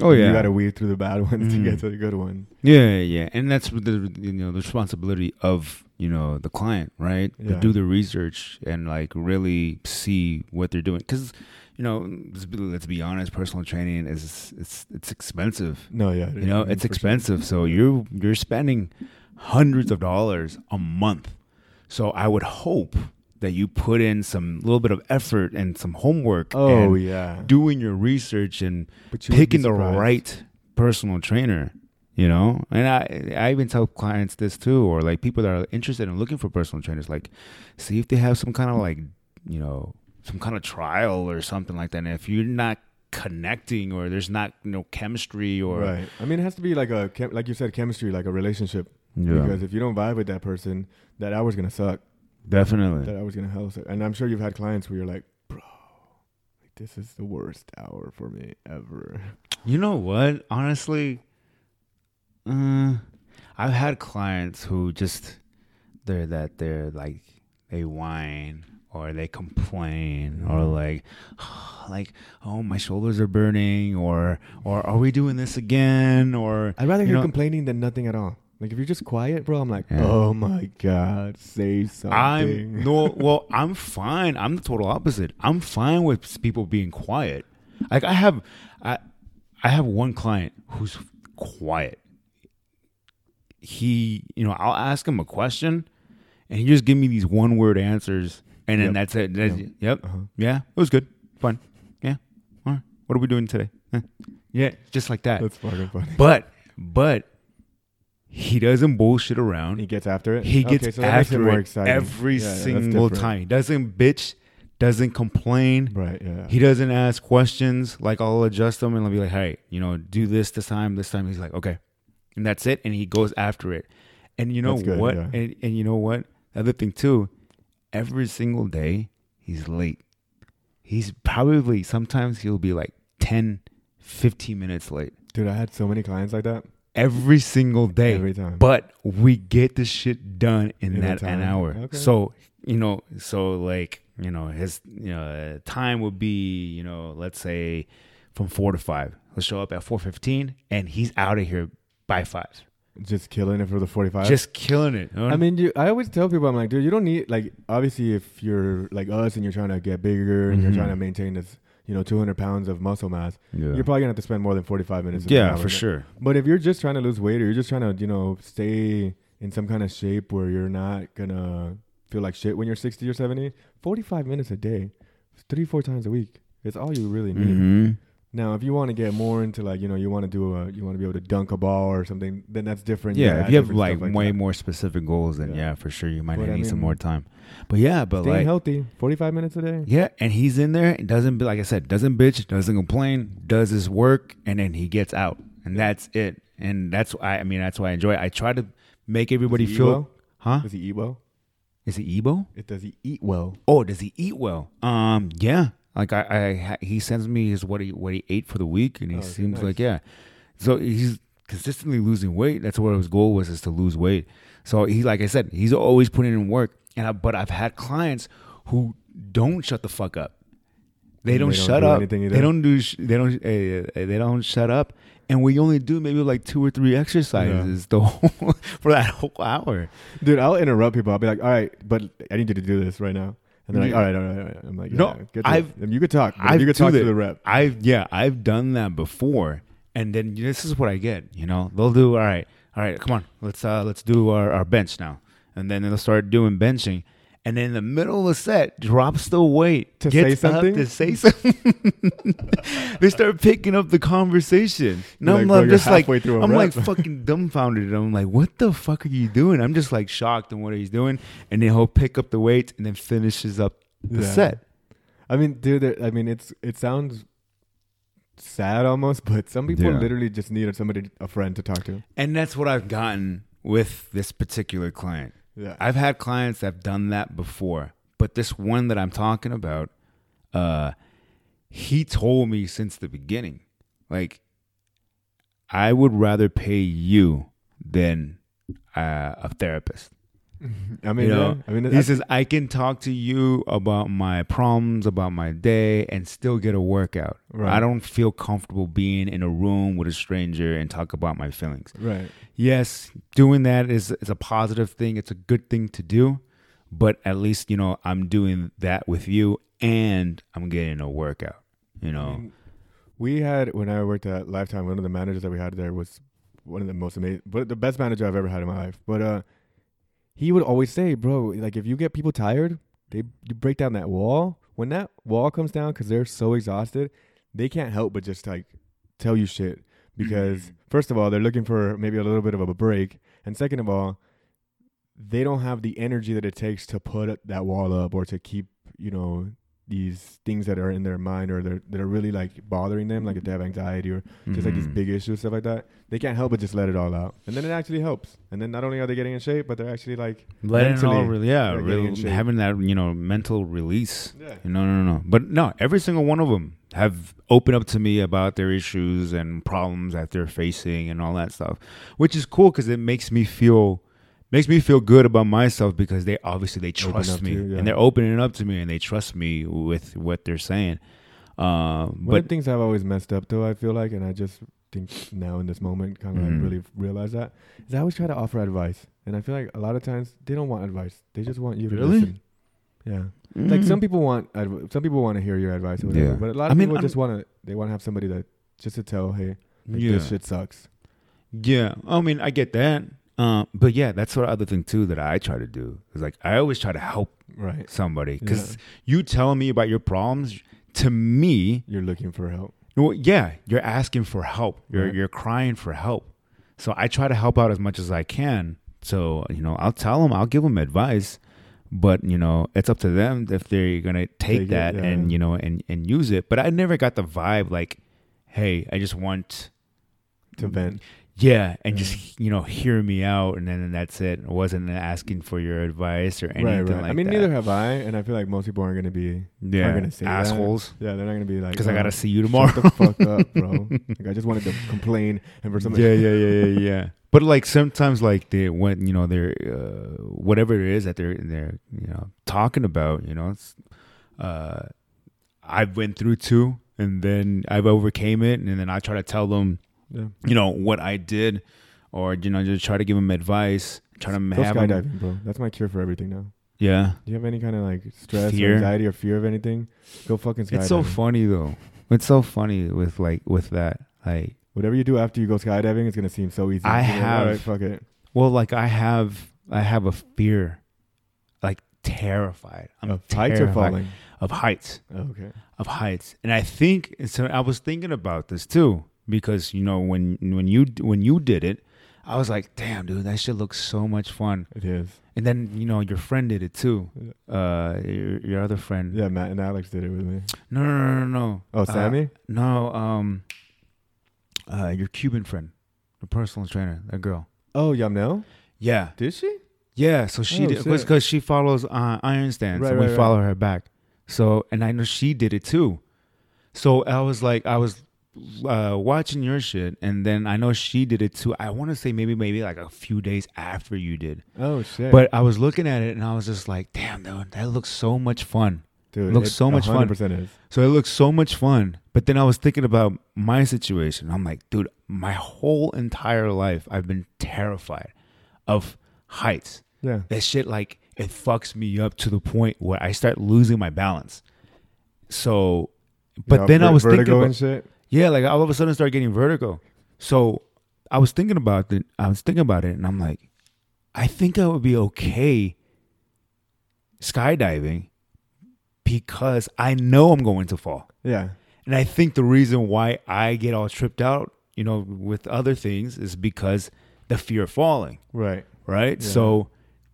oh yeah, you got to weed through the bad <laughs> ones Mhm. to get to the good one. Yeah, yeah, and that's the you know the responsibility of you know the client, right? To do the research and like really see what they're doing, because you know let's be, let's be honest, personal training is it's it's expensive. No, yeah, You know, it's expensive, so you're you're spending hundreds of dollars a month. So I would hope that you put in some little bit of effort and some homework. Oh and yeah, doing your research and you picking the right personal trainer you know and i i even tell clients this too or like people that are interested in looking for personal trainers like see if they have some kind of like you know some kind of trial or something like that and if you're not connecting or there's not you know chemistry or right. I mean, it has to be like a like you said, chemistry, like a relationship. yeah Because if you don't vibe with that person, that hour's gonna suck. Definitely That I was gonna hell suck. And I'm sure you've had clients where you're like, bro, like this is the worst hour for me ever. <laughs> You know what? Honestly, uh, I've had clients who just they're that they're like they whine or they complain or like <sighs> like oh my shoulders are burning or or are we doing this again or I'd rather hear know- complaining than nothing at all. Like if you're just quiet, bro, I'm like, Yeah. oh my god, say something. I'm no well I'm fine I'm the total opposite I'm fine with people being quiet like I have I I have one client who's quiet he you know I'll ask him a question and he just give me these one word answers and then Yep. that's it That's- Yep. yep Uh-huh. yeah it was good fun yeah all right what are we doing today Huh. yeah just like that That's fucking funny. but but he doesn't bullshit around He gets after it. he gets okay, so that makes it after more it every Yeah, yeah, single different. time. He doesn't bitch, doesn't complain. Right. Yeah. He doesn't ask questions. Like I'll adjust them and I'll be like, "Hey, you know, do this this time, this time." He's like, "Okay," and that's it. And he goes after it. And you know good, what? yeah. And, and you know what? The other thing too, every single day he's late. He's probably sometimes he'll be like 10, 15 minutes late Dude, I had so many clients like that every single day. every time. But we get the shit done in In that the an hour. Okay. So you know, so like you know, his you know uh, time would be you know, let's say from four to five. He'll show up at four fifteen, and he's out of here by five. just killing it for the 45. Just killing it. I mean, you, I always tell people, I'm like, dude, you don't need like obviously if you're like us and you're trying to get bigger and Mhm. you're trying to maintain this, you know, 200 pounds of muscle mass, yeah, you're probably gonna have to spend more than 45 minutes. yeah, for sure. But if you're just trying to lose weight or you're just trying to, you know, stay in some kind of shape where you're not gonna feel like shit when you're 60 or 70, 45 minutes a day, three, four times a week. It's all you really need. hmm Now, if you want to get more into like, you know, you want to do a, you want to be able to dunk a ball or something, then that's different. Yeah, add if you have different like, way that. more specific goals, then Yeah. yeah, for sure you might But I need some more time. But yeah, but like Staying like healthy, 45 minutes a day. Yeah, and he's in there and doesn't like I said, doesn't bitch, doesn't complain, does his work, and then he gets out, and that's it. And that's why I mean that's why I enjoy it. I try to make everybody Does he eat feel, well? huh? Does he eat well? Is he Ebo? It, does he eat well? Oh, does he eat well? Um, yeah. Like I, I he sends me his what he what he ate for the week, and he Oh, seems nice. like yeah. So he's consistently losing weight. That's what his goal was is to lose weight. So he, like I said, he's always putting in work. And I, but I've had clients who don't shut the fuck up. They They don't, don't shut do up. anything? They don't do. Sh- they don't. Uh, they don't shut up. And we only do maybe like two or three exercises the whole, <laughs> for that whole hour. Dude, I'll interrupt people. I'll be like, all right, but I need you to do this right now. And they're like, all right, all right, all right. I'm like, No, get to I've- it. you could talk. I've you could talk to the rep. I've yeah, I've done that before, and then this is what I get. You know, they'll do all right, all right. Come on, let's uh let's do our, our bench now, and then they'll start doing benching, and then in the middle of the set drops the weight To gets say up something? to say <laughs> something. they start picking up the conversation. And You're I'm, like, just like halfway through a I'm like fucking dumbfounded. I'm like, what the fuck are you doing? I'm just like shocked in what he's doing, and then he'll pick up the weight and then finishes up the Yeah. set. I mean, dude, I mean, it's it sounds sad almost, but some people Yeah. literally just need somebody, a friend to talk to. And that's what I've gotten with this particular client. Yeah. I've had clients that have done that before, but this one that I'm talking about, uh, he told me since the beginning, like, I would rather pay you than uh, a therapist. I mean, you know, yeah. I mean, he says I can talk to you about my problems, about my day, and still get a workout. Right. I don't feel comfortable being in a room with a stranger and talk about my feelings right. yes, doing that is is a positive thing. It's a good thing to do, but at least you know I'm doing that with you, and I'm getting a workout. You know, I mean, we had when I worked at Lifetime. One of the managers that we had there was one of the most amazing, but the best manager I've ever had in my life. But uh, he would always say, "Bro, like if you get people tired, they you break down that wall. When that wall comes down, because they're so exhausted, they can't help but just like tell you shit. Because mm-hmm. first of all, they're looking for maybe a little bit of a break, and second of all, they don't have the energy that it takes to put that wall up or to keep you know these things that are in their mind or they're, that are really like bothering them, like if they have anxiety or just like these Mhm. big issues, stuff like that. They can't help but just let it all out, and then it actually helps. And then not only are they getting in shape, but they're actually like letting it all, mentally, re- yeah, really having that you know mental release. yeah, No, no, no. But no, every single one of them have opened up to me about their issues and problems that they're facing and all that stuff, which is cool because it makes me feel makes me feel good about myself because they obviously they trust me you, yeah. and they're opening up to me and they trust me with what they're saying. Um, One but things I've always messed up though, I feel like, and I just think now in this moment, kind of Mhm. like really realize that, is I always try to offer advice, and I feel like a lot of times they don't want advice; they just want you to Really? listen. Yeah, like some people want, adv- some people want to hear your advice or whatever, Yeah. but a lot of mean, people I'm- just want to, they want to have somebody that just to tell, hey, like, yeah, this shit sucks. yeah. I mean, I get that. Uh, but yeah, that's the other thing too that I try to do is like I always try to help Right. somebody because Yeah. you telling me about your problems to me You're looking for help. Well, yeah, you're asking for help. You're Right. you're crying for help. So I try to help out as much as I can. So you know, I'll tell them, I'll give them advice, but you know, it's up to them if they're gonna take, Take it, that yeah. and you know and and use it. But I never got the vibe like, hey, I just want To vent. Yeah, and Yeah. just you know hear me out, and then that's it. I wasn't asking for your advice or anything Right, right. like I mean, that. neither have I, and I feel like most people aren't going to be, yeah, are gonna say that. assholes. yeah, they're not going to be like, Because I "Oh, gotta see you tomorrow. Shut the fuck up, <laughs> bro. like, I just wanted to complain, and for somebody, yeah, <laughs> yeah, yeah, yeah, yeah. But like sometimes, like they when you know they're uh, whatever it is that they're they're you know talking about, you know, it's, uh, I've went through too, and then I've overcame it, and then I try to tell them, yeah. you know, what I did, or you know, just try to give him advice, try to Go have skydiving, bro. That's my cure for everything now. yeah. Do you have any kind of like stress, Fear? or anxiety, or fear of anything? Go fucking skydiving. It's so funny though. It's so funny with like with that, like. Whatever you do after you go skydiving, it's gonna seem so easy. I like, have- right, fuck it. Well, like I have, I have a fear, like terrified. I'm Of heights or falling. of heights, Oh, okay. of heights, and I think so. I was thinking about this too because you know when when you when you did it, I was like, damn, dude, that shit looks so much fun. It is. And then you know your friend did it too. Uh, your, your other friend. Yeah, Matt and Alex did it with me. No, no, no, no, no. Oh, Uh, Sammy. no. Um. Uh, your Cuban friend, the personal trainer, that girl. oh, Yamnel. Yeah. Did she? Yeah, so she Oh, did because she follows uh, Iron Stance, Right, and we right, right. follow her back. So, and I know she did it too. So I was like, I was uh, watching your shit, and then I know she did it too. I want to say maybe, maybe like a few days after you did, Oh shit. but I was looking at it and I was just like, damn, dude, that looks so much fun. Dude, looks it so much fun. 100% is. So it looks so much fun. But then I was thinking about my situation. I'm like, dude, my whole entire life I've been terrified of heights. Yeah. that shit like it fucks me up to the point where I start losing my balance. So, but Yeah, then I ver- was thinking, about. Yeah, like all of a sudden start getting vertigo. So I was thinking about it. I was thinking about it, and I'm like, I think I would be okay skydiving because I know I'm going to fall. Yeah. And I think the reason why I get all tripped out, you know, with other things is because the fear of falling, Right. right? Yeah. So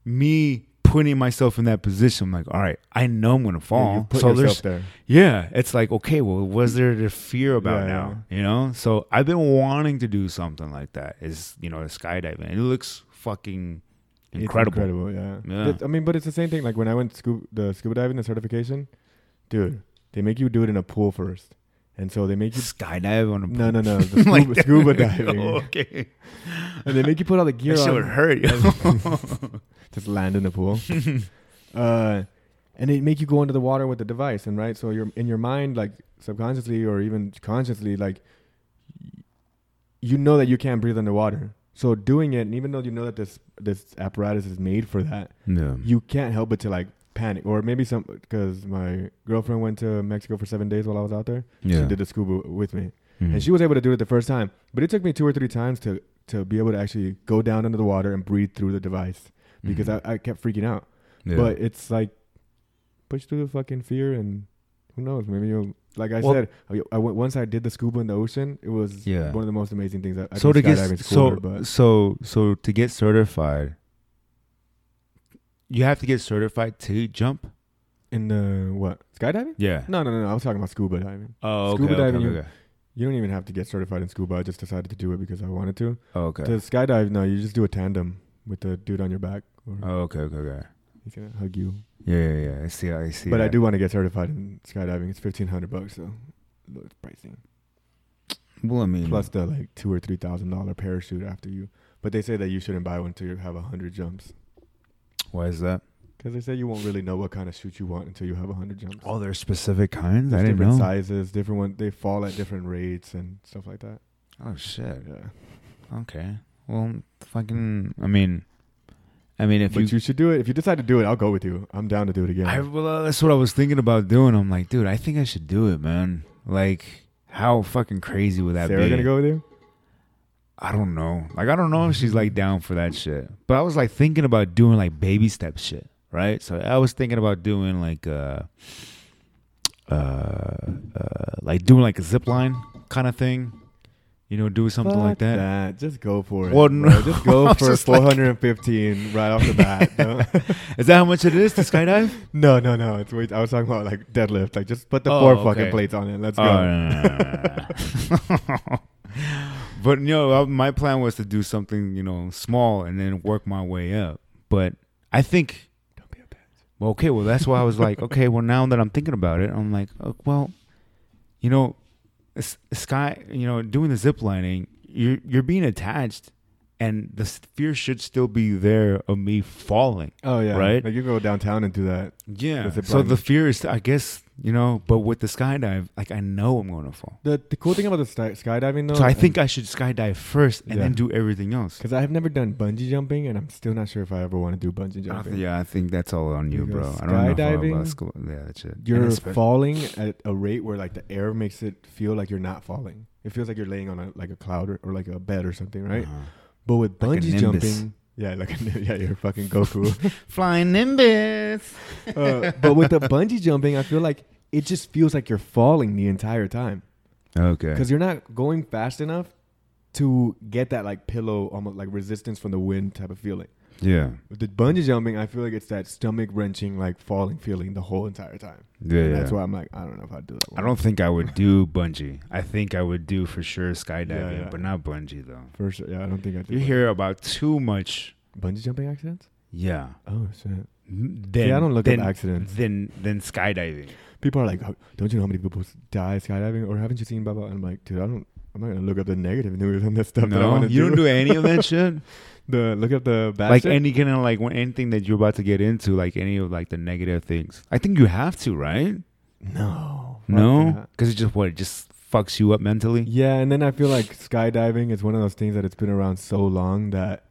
me putting myself in that position, I'm like, all right, I know I'm gonna Yeah, fall. you put so there's there. yeah, it's like, okay, well, was there the fear about Yeah, now? You know? So I've been wanting to do something like that. Is you know, skydiving. It looks fucking incredible. incredible, yeah. Yeah. But- I mean, but it's the same thing. Like when I went scuba, the scuba diving, the certification, dude, they make you do it in a pool first, and so they make you. Skydive on a No, no, no, the scuba, <laughs> Like- scuba <laughs> diving, Oh, okay. and they make you put all the gear That on. would hurt you. <laughs> just land in the pool. <laughs> uh, and they make you go into the water with the device, and right, so you're in your mind, like subconsciously or even consciously, like you know that you can't breathe underwater. So doing it, and even though you know that this this apparatus is made for that, yeah. you can't help but to like panic, or maybe some because my girlfriend went to Mexico for seven days while I was out there. yeah. She did the scuba with me, Mhm. and she was able to do it the first time, but it took me two or three times to to be able to actually go down under the water and breathe through the device because Mhm. I, I kept freaking out. Yeah. But it's like push through the fucking fear, and who knows? Maybe you'll. Like I Well- said, I, I once I did the scuba in the ocean, it was Yeah. one of the most amazing things. I, I so to get so but so so to get certified, you have to get certified to jump. in the what skydiving? Yeah. No, no, no, no. I was talking about scuba diving. Oh, okay. Scuba okay, diving, okay, you- okay. You don't even have to get certified in scuba. I just decided to do it because I wanted to. Oh, okay. To skydive, no, you just do a tandem with the dude on your back, Oh, okay, okay, okay. he's gonna hug you. Yeah, yeah, yeah. I see. I see. but I do want to get certified in skydiving. It's fifteen hundred bucks, so it's pricey. Well, I mean, Plus the like two or three thousand dollar parachute after you. But they say that you shouldn't buy one until you have a hundred jumps, why is that? because they say you won't really know what kind of chute you want until you have a hundred jumps. Oh, there's specific kinds. There's I didn't different know. sizes, different ones. They fall at different rates and stuff like that. Oh shit. Yeah, Okay. Well, fucking. I mean, I mean, if but you, you, should do it. If you decide to do it, I'll go with you. I'm down to do it again. I well, uh, that's what I was thinking about doing. I'm like, dude, I think I should do it, man. Like, how fucking crazy would that be? Sarah be? gonna go with you? I don't know. Like, I don't know if she's like down for that shit. But I was like thinking about doing like baby step shit, right? So I was thinking about doing like uh, uh, uh like doing like a zip line kind of thing. You know, do something like Fuck that. Just go for it. Well, bro. no. Just <laughs> go for just like- 415 right off the bat. <laughs> No? Is that how much it is to skydive? <laughs> no, no, no. It's wait. I was talking about like deadlift. Like just put the Oh, four okay. fucking plates on it. Let's go. Oh, no, no, no, but you know, uh, my plan was to do something you know small and then work my way up. But I think, Don't be a well, okay, well that's why I was like, okay, well now that I'm thinking about it, I'm like, oh, well, you know, sky, you know, doing the zip lining, you're you're being attached, and the fear should still be there of me falling. Oh yeah. Right? Like you go downtown and do that. Yeah. The So the fear is, I guess, you know, but with the skydive, like I know I'm going to fall. The the cool thing about the sky, skydiving though. So I think I should skydive first and Yeah. then do everything else. because I've never done bungee jumping and I'm still not sure if I ever want to do bungee I jumping. th- yeah, I think that's all on you, bro. Because I don't know how skydiving, about school. Yeah, that shit. You're falling at a rate where like the air makes it feel like you're not falling. It feels like you're laying on a like a cloud or, or like a bed or something, right? Uh-huh. But with Like a bungee Nimbus. jumping, yeah, like a, <laughs> yeah, you're fucking Goku. <laughs> Flying Nimbus. <laughs> uh, but with the bungee jumping, I feel like it just feels like you're falling the entire time Okay. because you're not going fast enough to get that like pillow, almost like resistance from the wind type of feeling. Yeah. With the bungee jumping, I feel like it's that stomach wrenching, like falling feeling the whole entire time. Yeah. Yeah. that's why I'm like, I don't know if I'd do that. I don't think I would do <laughs> bungee. I think I would do for sure skydiving, yeah. but not bungee though. For sure, yeah, I don't think I'd do You bungee. hear about too much. bungee jumping accidents. Yeah. Oh shit! Then, yeah, I don't look then, up accidents. Then then skydiving. People are like, oh, "Don't you know how many people die skydiving?" Or haven't you seen blah blah? And I'm like, dude, I don't. I'm not gonna look up the negative news on this stuff that I No, want to you don't do any of that <laughs> shit. The look up the bad like shit? any kind of like anything that you're about to get into, like any of like the negative things. I think you have to, right? no, No, because it just what it just fucks you up mentally. Yeah, and then I feel like skydiving is one of those things that it's been around so long that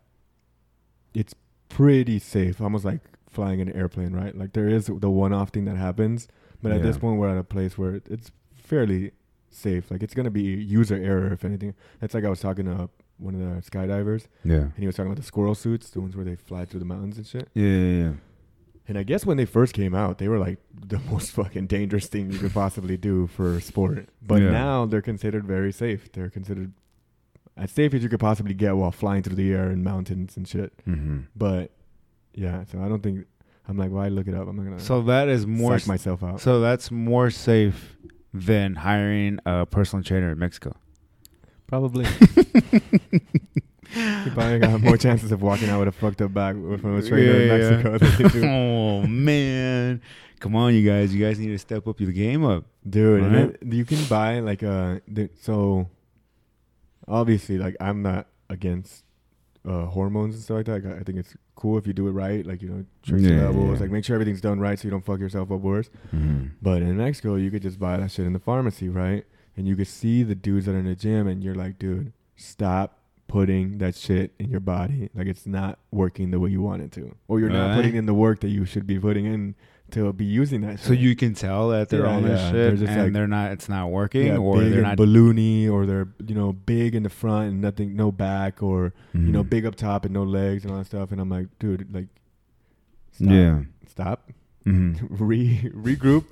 it's pretty safe, almost like flying an airplane, right? Like there is the one-off thing that happens, but at this point we're at a place where it's fairly safe. Like it's gonna be user error if anything. It's like I was talking to one of the skydivers, Yeah, and he was talking about the squirrel suits, the ones where they fly through the mountains and shit. yeah, yeah. yeah. And I guess when they first came out, they were like <laughs> the most fucking dangerous thing you could possibly do for sport. But Yeah. now they're considered very safe. They're considered as safe as you could possibly get while flying through the air and mountains and shit. Mm-hmm. But yeah, so I don't think I'm like, why look it up? I'm not gonna So that is more. psych myself out. So that's more safe than hiring a personal trainer in Mexico. Probably. <laughs> you probably got more chances of walking out with a fucked up back from a trainer in Yeah, yeah. Mexico than you do. <laughs> oh man, come on, you guys! You guys need to step up your game up. Dude, Right? you can buy like a the, so. Obviously, like I'm not against uh, hormones and stuff like that. I think it's cool if you do it right. Like you know, trace your Yeah, levels. yeah. Like make sure everything's done right so you don't fuck yourself up worse. Mm-hmm. But in Mexico, you could just buy that shit in the pharmacy, right? And you could see the dudes that are in the gym, and you're like, dude, stop putting that shit in your body. Like it's not working the way you want it to, or you're not Right. putting in the work that you should be putting in to be using that. So you can tell that they're Yeah, on yeah, shit they're just and like- they're not. It's not working, yeah, or they're not. balloony, or they're you know big in the front and nothing, no back, or you know Mhm. big up top and no legs and all that stuff. And I'm like, dude, like, stop, Yeah. stop, Mm-hmm. <laughs> re regroup,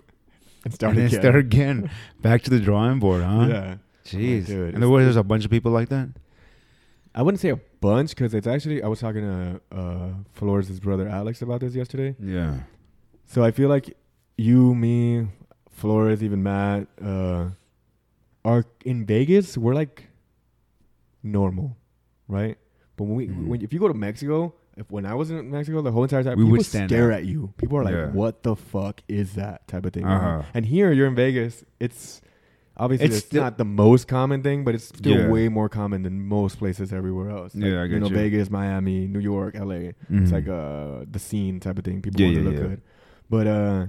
and <laughs> start and again. start again. Back to the drawing board, huh? Yeah. Jeez. Dude, and there was there's a bunch of people like that. I wouldn't say a bunch because it's actually I was talking to uh, Flores' brother Alex about this yesterday. Yeah. So I feel like you, me, Flores, even Matt, uh, are in Vegas. We're like normal, right? But when we, Mhm. when if you go to Mexico, if when I was in Mexico, the whole entire time We people would stand stare out. at you. People are like, Yeah. "What the fuck is that?" type of thing. Uh-huh. And here, you're in Vegas. It's obviously It's it's, still- not the most common thing, but it's still Yeah. way more common than most places everywhere else. Yeah, I you know, you. Vegas, Miami, New York, LA. It's Mhm. like uh the scene type of thing. People Yeah, want to yeah, look good. But uh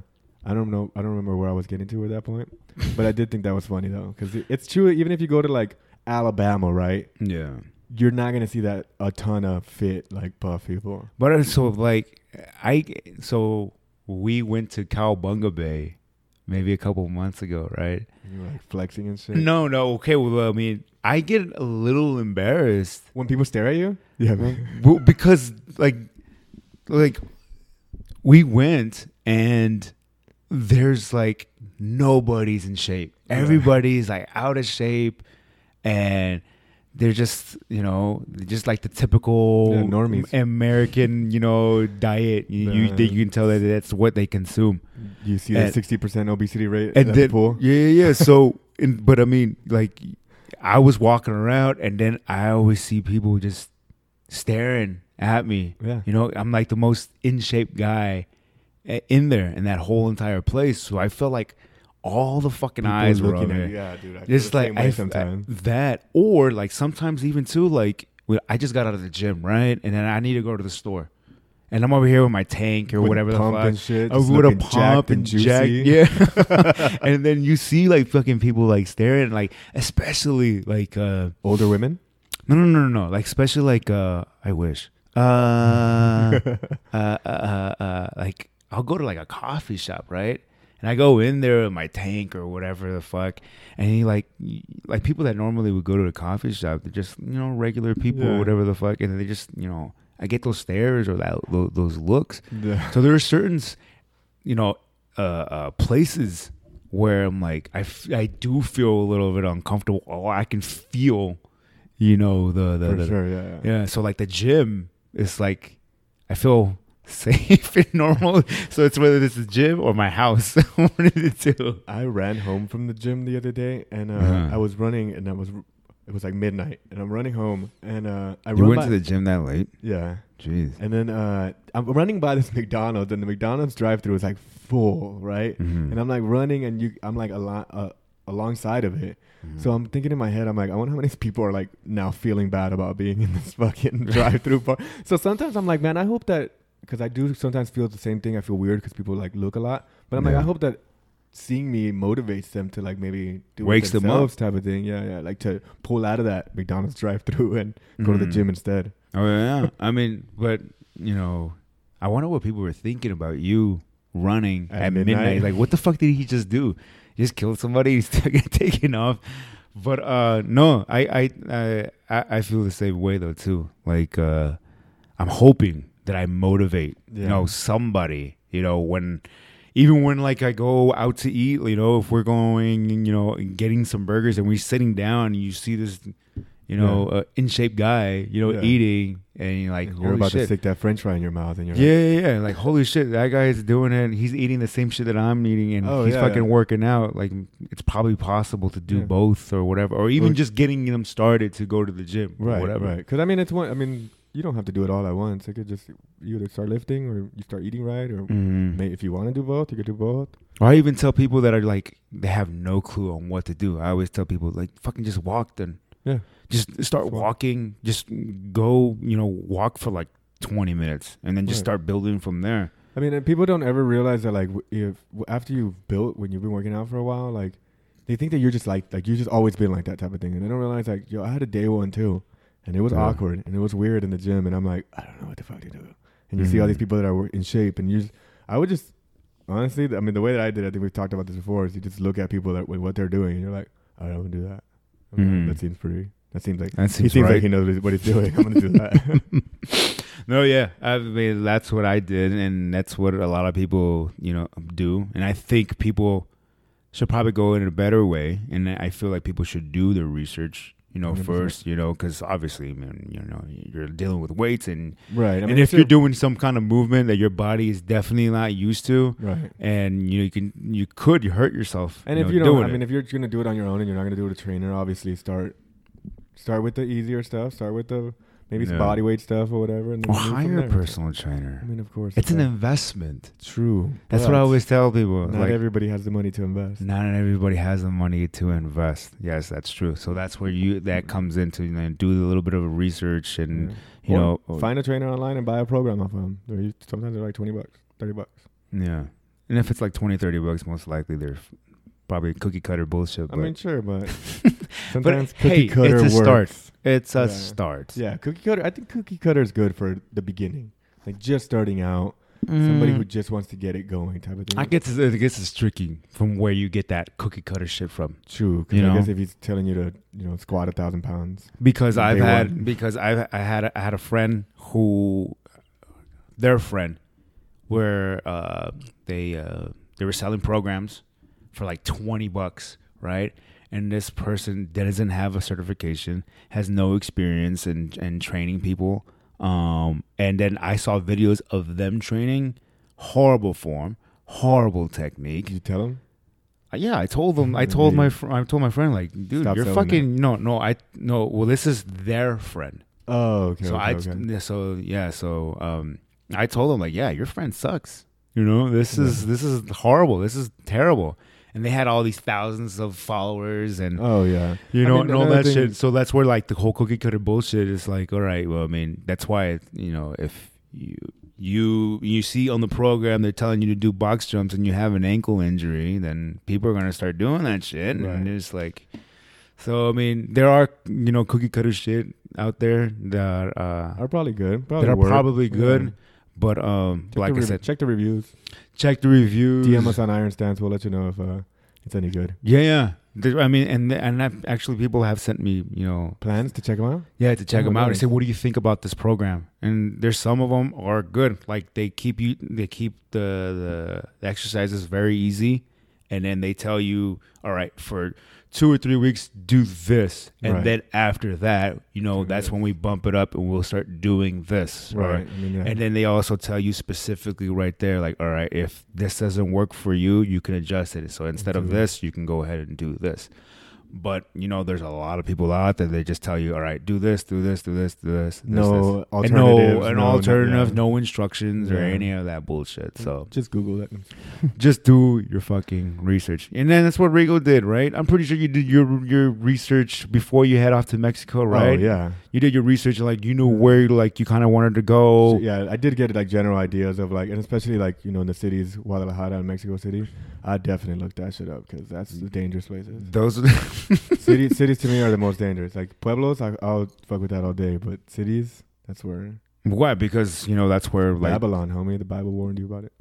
I don't know. I don't remember where I was getting to at that point. but I did think that was funny though, because it, it's true. Even if you go to like Alabama, right, yeah. You're not gonna see that a ton of fit like buff people. But uh, so like I so we went to Cowabunga Bay maybe a couple months ago, right? You're like flexing and shit. No, no, okay. Well, I mean, I get a little embarrassed When people stare at you, <laughs> yeah, man. well, because like like we went and there's like nobody's in shape. Everybody's like out of shape and they're just you know just like the typical Yeah, normies. American you know <laughs> diet. You, you, The- you can tell that that's what they consume. you see that sixty percent obesity rate And then the pool. yeah, yeah. yeah. <laughs> So, in, but I mean, like, I was walking around, and then I always see people just staring at me. Yeah, You know, I'm like the most in shape guy eh, in there in that whole entire place. So I felt like all the fucking People eyes were looking on at me. Yeah, dude. I Just like same way I sometimes. that, or like sometimes even too, like when I just got out of the gym, right, and then I need to go to the store, and I'm over here with my tank or With whatever the pump fuck. and shit. I just would have looking pump jacked and juicy. jack, <laughs> yeah. <laughs> and then you see like fucking people like staring, like especially like uh Older women. no no no no no like especially like uh I wish uh <laughs> uh, uh, uh, uh, like I'll go to like a coffee shop, right? And I go in there with my tank or whatever the fuck, and he like, like people that normally would go to the coffee shop, they're just you know regular people Yeah. or whatever the fuck, and they just you know I get those stares or that tho- those looks. Yeah. <laughs> So there are certain, you know, uh, uh, places where I'm like, I, f- I do feel a little bit uncomfortable. Or I can feel, you know, the the, For the- sure. Yeah. yeah. yeah. So like the gym is like, I feel safe and normal. So it's whether this is gym or my house. <laughs> One of the two. I ran home from the gym the other day, and uh, Uh-huh. I was running, and I was, it was like midnight, and I'm running home, and uh, I You run went by, to the gym that late? yeah, Jeez. and then uh, I'm running by this <laughs> McDonald's, and the McDonald's drive-through is like full, right? Mhm. And I'm like running, and you, I'm like alo- uh, alongside of it. Mhm. So I'm thinking in my head, I'm like, I wonder how many <laughs> people are like now feeling bad about being in this fucking drive-through bar. So sometimes I'm like, man, I hope that because I do sometimes feel the same thing. I feel weird because people like look a lot, but I'm like, I hope that seeing me motivates them to like maybe do Wakes them themselves type of thing. Yeah, yeah, like to pull out of that McDonald's <laughs> drive-through and go to the Mhm. gym instead. Oh yeah. I mean, but you know, I wonder what people were thinking about you running At at, midnight. midnight? Like, what the fuck did he just do? He just killed somebody. He's <laughs> taken off. But uh no, I I I I I feel the same way though too. Like uh I'm hoping that I motivate you know somebody You know, when even when like I go out to eat, you know, if we're going, you know, getting some burgers and we're sitting down, and you see this, you know, uh, in shape guy, you know, Yeah. eating, and you're like, and you're about shit. to stick that French fry in your mouth, and you're Yeah, like, yeah, yeah. Like, holy shit, that guy is doing it. He's eating the same shit that I'm eating, and Oh, he's yeah, fucking yeah. working out. Like, it's probably possible to do Yeah. both or whatever, or even Well- just getting them started to go to the gym, or right, whatever. right. Because I mean, it's one. I mean, you don't have to do it all at once. It could just you either start lifting or you start eating right, or Mhm. may, if you want to do both, you could do both. Or I even tell people that are like they have no clue on what to do. I always tell people like, fucking just walk then. Yeah. Just start Just walk. walking. Just go, you know, walk for like 20 minutes, and then just Right. start building from there. I mean, and people don't ever realize that like if after you've built when you've been working out for a while, like they think that you're just like like you've just always been like that type of thing, and they don't realize like yo, I had a day one too, and it was Yeah. awkward and it was weird in the gym, and I'm like I don't know what the fuck to do, and you see all Mhm. these people that are in shape, and you, just, I would just honestly, I mean, the way that I did, it, I think we've talked about this before, is you just look at people that with what they're doing, and you're like, I'm gonna do that. Mhm. That seems pretty. That seems like That he seems seems right. like he knows what he's- what he's doing. <laughs> I'm gonna do that. <laughs> no, yeah, I mean that's what I did, and that's what a lot of people, you know, do. And I think people should probably go in a better way, and I feel like people should do their research, you know, 100%. first, you know, because obviously, man, you know, you're dealing with weights, and right. I mean, and if you're doing some kind of movement that your body is definitely not used to, right. and you know, you can you could hurt yourself, And you if know, you don't, I mean, it. if you're gonna do it on your own and you're not gonna do it with a trainer, obviously start start with the easier stuff. Start with the maybe some Yeah. body weight stuff or whatever, and then or move from hire a there. personal trainer. I mean, of course, It's an investment. true. That's what I but always tell people. Not like, everybody has the money to invest. Not everybody has the money to invest. Yes, that's true. So that's where you that comes into you know, do a little bit of research and Yeah. you Or know find a trainer online and buy a program off of them. They're, us- sometimes they're like twenty bucks, thirty bucks. yeah. And if it's like 20, 30 bucks, most likely they're f- probably cookie cutter bullshit. I But mean, sure, but <laughs> sometimes hey, cookie cutter it's a works. start. It's a Yeah. start. Yeah, cookie cutter. I think cookie cutter is good for the beginning, like just starting out. Somebody who just wants to get it going, type of thing. Mm. I guess it's, I guess it's tricky from where you get that cookie cutter shit from. True. 'cause You I know? guess if he's telling you to, you know, squat a thousand pounds. because I've had one. because I've I had a, I had a friend who their friend where uh, they uh, they were selling programs for like twenty bucks, right? And this person doesn't have a certification, has no experience in in training people. Um, and then I saw videos of them training, horrible form, horrible technique. Did you tell him? Uh, Yeah, I told them. I <laughs> told my fr- I told my friend like, dude, Stop you're fucking no, no. I no. Well, this is their friend. Oh, okay. so okay, I okay. so yeah, so um, I told him like, yeah, your friend sucks. You know, this is this is horrible. This is terrible. And they had all these thousands of followers and Oh yeah. you I know mean, and all that shit. So that's where like the whole cookie cutter bullshit is like, all right, well, I mean, that's why you know if you you you see on the program they're telling you to do box jumps and you have an ankle injury, then people are gonna start doing that shit, Right. and it's like. So I mean, there are you know cookie cutter shit out there that uh, Are probably good. Probably that are work. probably good, Yeah. but um, Check like the I said, check the reviews. Check the reviews. DM us on Iron Stance. We'll let you know if uh, it's any good. Yeah, yeah. There- I mean, and and that, actually, people have sent me, you know, Plans to check them out. Yeah, to check Oh, them out. nice. They say, "What do you think about this program?" And there's some of them are good. Like they keep you, they keep the the exercises very easy, and then they tell you, "All right, for two or three weeks, do this, and Right. then after that, you know, Do that's this. when we bump it up and we'll start doing this." or- Right. I mean, yeah. and then they also tell you specifically right there, like, all right, if this doesn't work for you, you can adjust it. So instead of it. this, you can go ahead and do this. But you know, there's a lot of people out there. They just tell you, all right, do this, do this, do this, do this. No this. no, an no- alternative, yeah. no instructions or Yeah. any of that bullshit. So just Google it. <laughs> just do your fucking research, and then that's what Rigo did, right? I'm pretty sure you did your your research before you head off to Mexico, oh, right? Oh yeah. You did your research, like you knew where like you kind of wanted to go. So, yeah, I did get like general ideas of like, and especially like you know in the cities, Guadalajara and Mexico City. I definitely looked that shit up because that's mm. the dangerous places. Those <laughs> <laughs> cities, cities to me are the most dangerous. Like pueblos, I, I'll fuck with that all day, but cities, that's where Why? Because you know that's where like Babylon, homie. The Bible warned you about it.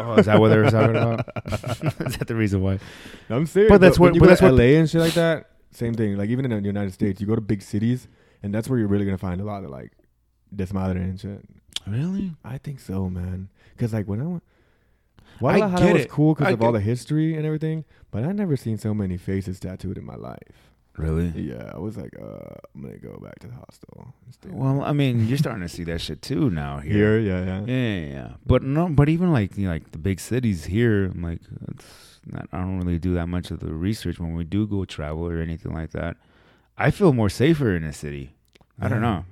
oh, is that what they were talking about? <laughs> <laughs> is that the reason why? I'm serious. But that's what- but go that's what- LA and shit like that. Same thing. Like even in the United States, you go to big cities, and that's where you're really gonna find a lot of like desmadre and shit. Really? I think so, man. Because like when I went, Guadalajara get was it. cool because of all the history and everything, but I never seen so many faces tattooed in my life. Really? Yeah, I was like, uh, I'm gonna go back to the hostel. and stay Well, I mean, you're starting to see that shit too now here. here, yeah, yeah. Yeah, yeah, yeah. But no, but even like you know, like the big cities here, I'm like, it's not, I don't really do that much of the research when we do go travel or anything like that. I feel more safer in a city. I don't know.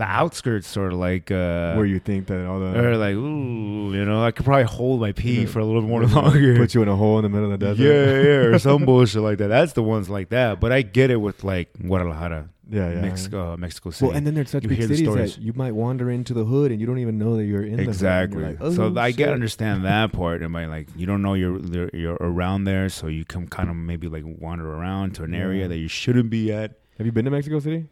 The outskirts sort of like uh, Where you think that all the are like, ooh, you know, I could probably hold my pee Yeah. for a little more <laughs> longer. put you in a hole in the middle of the desert. yeah, yeah, or some <laughs> bullshit like that. That's the ones like that. But I get it with like Guadalajara, yeah, yeah. Mexico, uh, Mexico City. Well, and then there's such You big cities that you might wander into the hood and you don't even know that you're in the hood. and exactly. like, oh, so I get understand <laughs> that part, and by like you don't know you're you're, you're around there, so you can kind of maybe like wander around to an area Yeah. that you shouldn't be at. Have you been to Mexico City?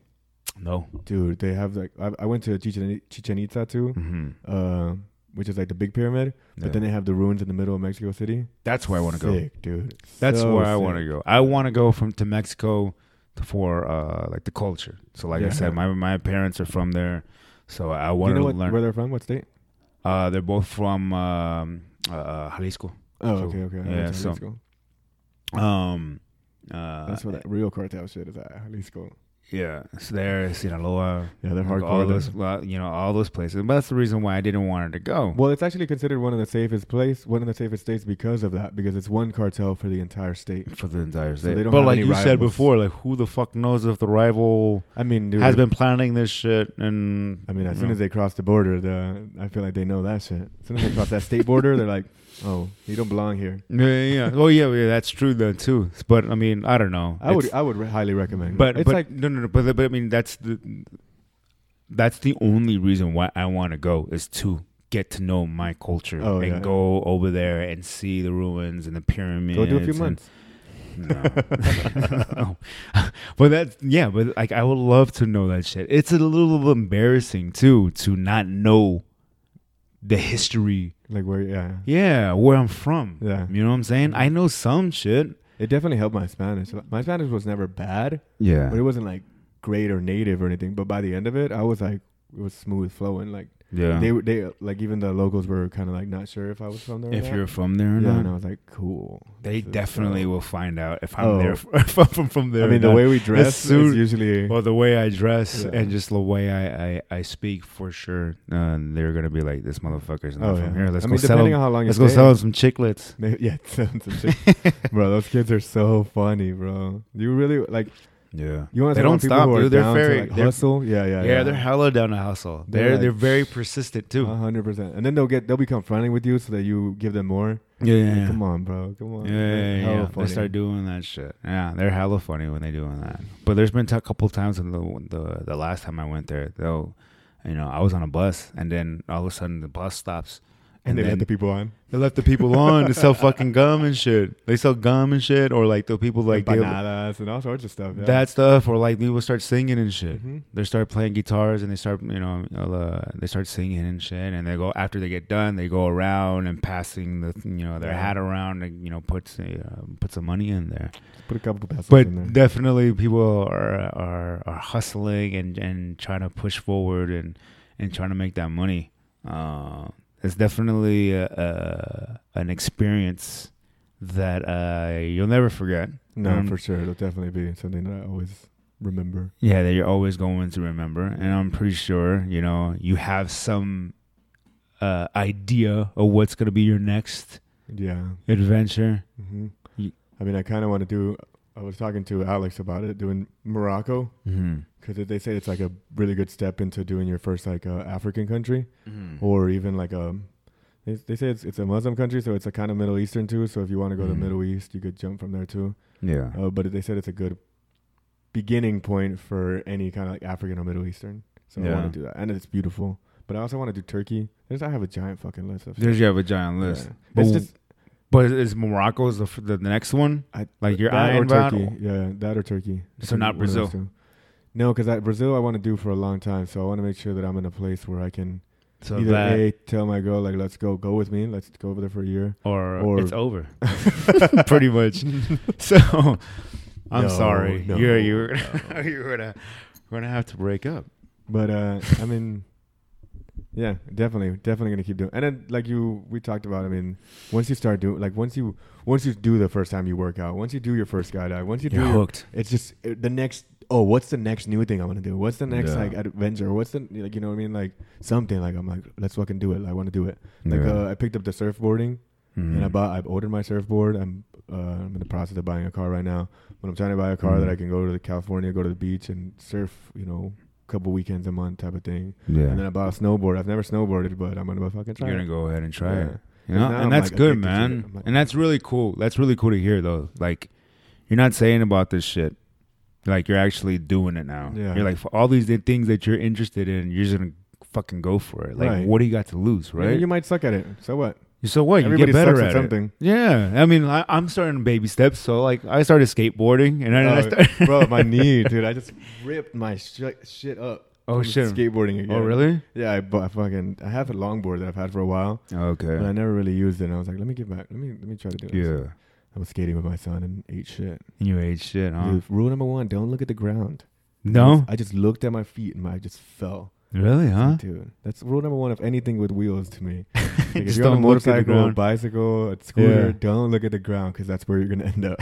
No. Dude, they have like I, I went to Chichen, Chichen Itza too, hmm uh, which is like the big pyramid. But then they have the ruins in the middle of Mexico City. that's where I want to go. Dude. That's So where I want to go. I want to go from to Mexico for uh like the culture. So like I said, my my parents are from there, so I want you know to learn. where they're from? What state? Uh, they're both from um, uh, Jalisco. Oh, So, okay, okay. I yeah, so- Jalisco. Um, uh, That's where that real cartel shit is at. Jalisco. Yeah, it's there, Sinaloa. Yeah, they're hardcore. All those, well, you know, all those places. But that's the reason why I didn't want it to go. Well, it's actually considered one of the safest place, one of the safest states because of that, because it's one cartel for the entire state. for the entire So state. they don't but have like any you said before, like who the fuck knows if the rival I mean, dude, has been planning this shit? And I mean, as soon know. as they cross the border, the I feel like they know that shit. As soon as they cross that state border, they're like, "Oh, you don't belong here." yeah, yeah, yeah. Well, yeah, yeah, that's true then too. But I mean, I don't know. I would, I would re- highly recommend. but it's but like, no, no, no. But but I mean, that's the that's the only reason why I want to go is to get to know my culture Oh, and yeah. go over there and see the ruins and the pyramids. go do a few and- months. No. <laughs> <laughs> but that's yeah, but like I would love to know that shit. It's a little embarrassing too to not know the history. Like where, yeah, Yeah, where I'm from. yeah. You know what I'm saying? I know some shit. It definitely helped my Spanish. My Spanish was never bad, Yeah. but it wasn't like great or native or anything. But by the end of it, I was like, it was smooth flowing. Like Yeah. they, were- they, like even the locals were kind of like not sure if I was from there. if not. you're from there or yeah, not, and I was like, cool. they is definitely dope. will find out if I'm Oh. there <laughs> if I'm from, from there. I mean, the way we dress suit- is usually. Well, the way I dress Yeah. and just the way I, I, I speak, for sure, uh, they're gonna be like, "This motherfucker's not oh from yeah. here. Let's I go mean, sell him. on how long Let's go sell some chiclets." Maybe, <laughs> yeah, some <laughs> shit. bro. Those kids are so funny, bro. You really like Yeah, you want They to don't stop, dude. They're very- like they're- hustle. Yeah, yeah, yeah, yeah. they're hella down to hustle. They're They're like- they're very persistent too. Hundred percent. And then they'll get they'll become friendly with you so that you give them more. yeah, yeah, yeah. Come on, bro. Come on. Yeah, yeah, yeah. They start doing that shit. Yeah, they're hella funny when they doing that. But there's been a couple times in the the the last time I went there, though, you know, I was on a bus and then all of a sudden the bus stops and they let the people on. they left the people on to sell fucking gum and shit. They sell gum and shit, or like the people like bananas and all sorts of stuff. Yeah. that stuff, or like people start singing and shit. Mhm. They start playing guitars and they start, you know, uh, they start singing and shit. And they go after they get done, they go around and passing the, you know, their Yeah. hat around and you know put uh, put some money in there. Put a couple pesos But in there. definitely, people are are are hustling and and trying to push forward and and trying to make that money. Uh, it's definitely a, a, an experience that uh, you'll never forget. no, um, for sure. It'll definitely be something that I always remember. Yeah, that you're always going to remember, and I'm pretty sure you know you have some uh, idea of what's gonna be your next Yeah. adventure. hmm Ye- I mean, I kind of want to do. I was talking to Alex about it, doing Morocco, Mm-hmm. Because they say it's like a really good step into doing your first like uh, African country, Mm-hmm. or even like a. They, they say it's it's a Muslim country, so it's a kind of Middle Eastern too. So if you want to go to Mhm. the Middle East, you could jump from there too. Yeah. Uh, but they said it's a good beginning point for any kind of like African or Middle Eastern. So I want to do that, and it's beautiful. But I also want to do Turkey. There's I have a giant fucking list of. There's you have a giant list. Yeah. But, It's just but is Morocco's the, the next one? I, Like that eyeing or? Turkey. Yeah, that or Turkey. So not One those Brazil? No, because Brazil I want to do for a long time. So I want to make sure that I'm in a place where I can So either that a tell my girl like let's go go with me, let's go over there for a year. or, or- it's over. <laughs> <laughs> Pretty much. <laughs> So I'm No, sorry. no, you're you're no. you're gonna we're gonna have to break up. But uh, I mean, Yeah, definitely, definitely gonna keep doing. And then, like you, we talked about. I mean, once you start doing, like, once you, once you do the first time you work out, once you do your first skydive, once you You're do, your, hooked. it's just uh, the next. Oh, what's the next new thing I'm gonna do? What's the next Yeah. like adventure? What's the like? You know what I mean? Like something. Like I'm like, let's fucking do it. Like, I want to do it. Like Yeah. uh, I picked up the surfboarding and I Mhm. bought. I've ordered my surfboard. I'm uh, I'm in the process of buying a car right now. But I'm trying to buy a car Mhm. that I can go to the California, go to the beach, and surf. You know, a couple weekends a month type of thing. yeah. And then I bought a snowboard. I've never snowboarded, but I'm gonna fucking try. You're gonna it. go ahead and try Yeah. it. You know, now and I'm, that's like, good, to man. Like, and that's really cool. That's really cool to hear, though. Like, you're not saying about this shit. Like, you're actually doing it now. Yeah. You're like, for all these things that you're interested in, you're just gonna fucking go for it. Like, Right. what do you got to lose, I right? You might suck at it. So what? so what? You Everybody get better at at it. something. Yeah, I mean, I, I'm starting baby steps. So like, I started skateboarding, and I Oh, started. Bro, my <laughs> knee, dude. I just ripped my sh- shit up. Oh, shit. Skateboarding oh, again. oh really? Yeah, I bought fucking. I have a longboard that I've had for a while, Okay. but I never really used it. And I was like, let me get back. Let me let me try to do it. Yeah. I was skating with my son and ate shit. And You ate shit, huh? Dude, rule number one: don't look at the ground. No, I just looked at my feet and I just fell. really, huh? Dude, that's rule number one of anything with wheels to me. <laughs> Like if you're on a don't look at the motorcycle, bicycle, a scooter, Yeah. don't look at the ground because that's where you're gonna end up.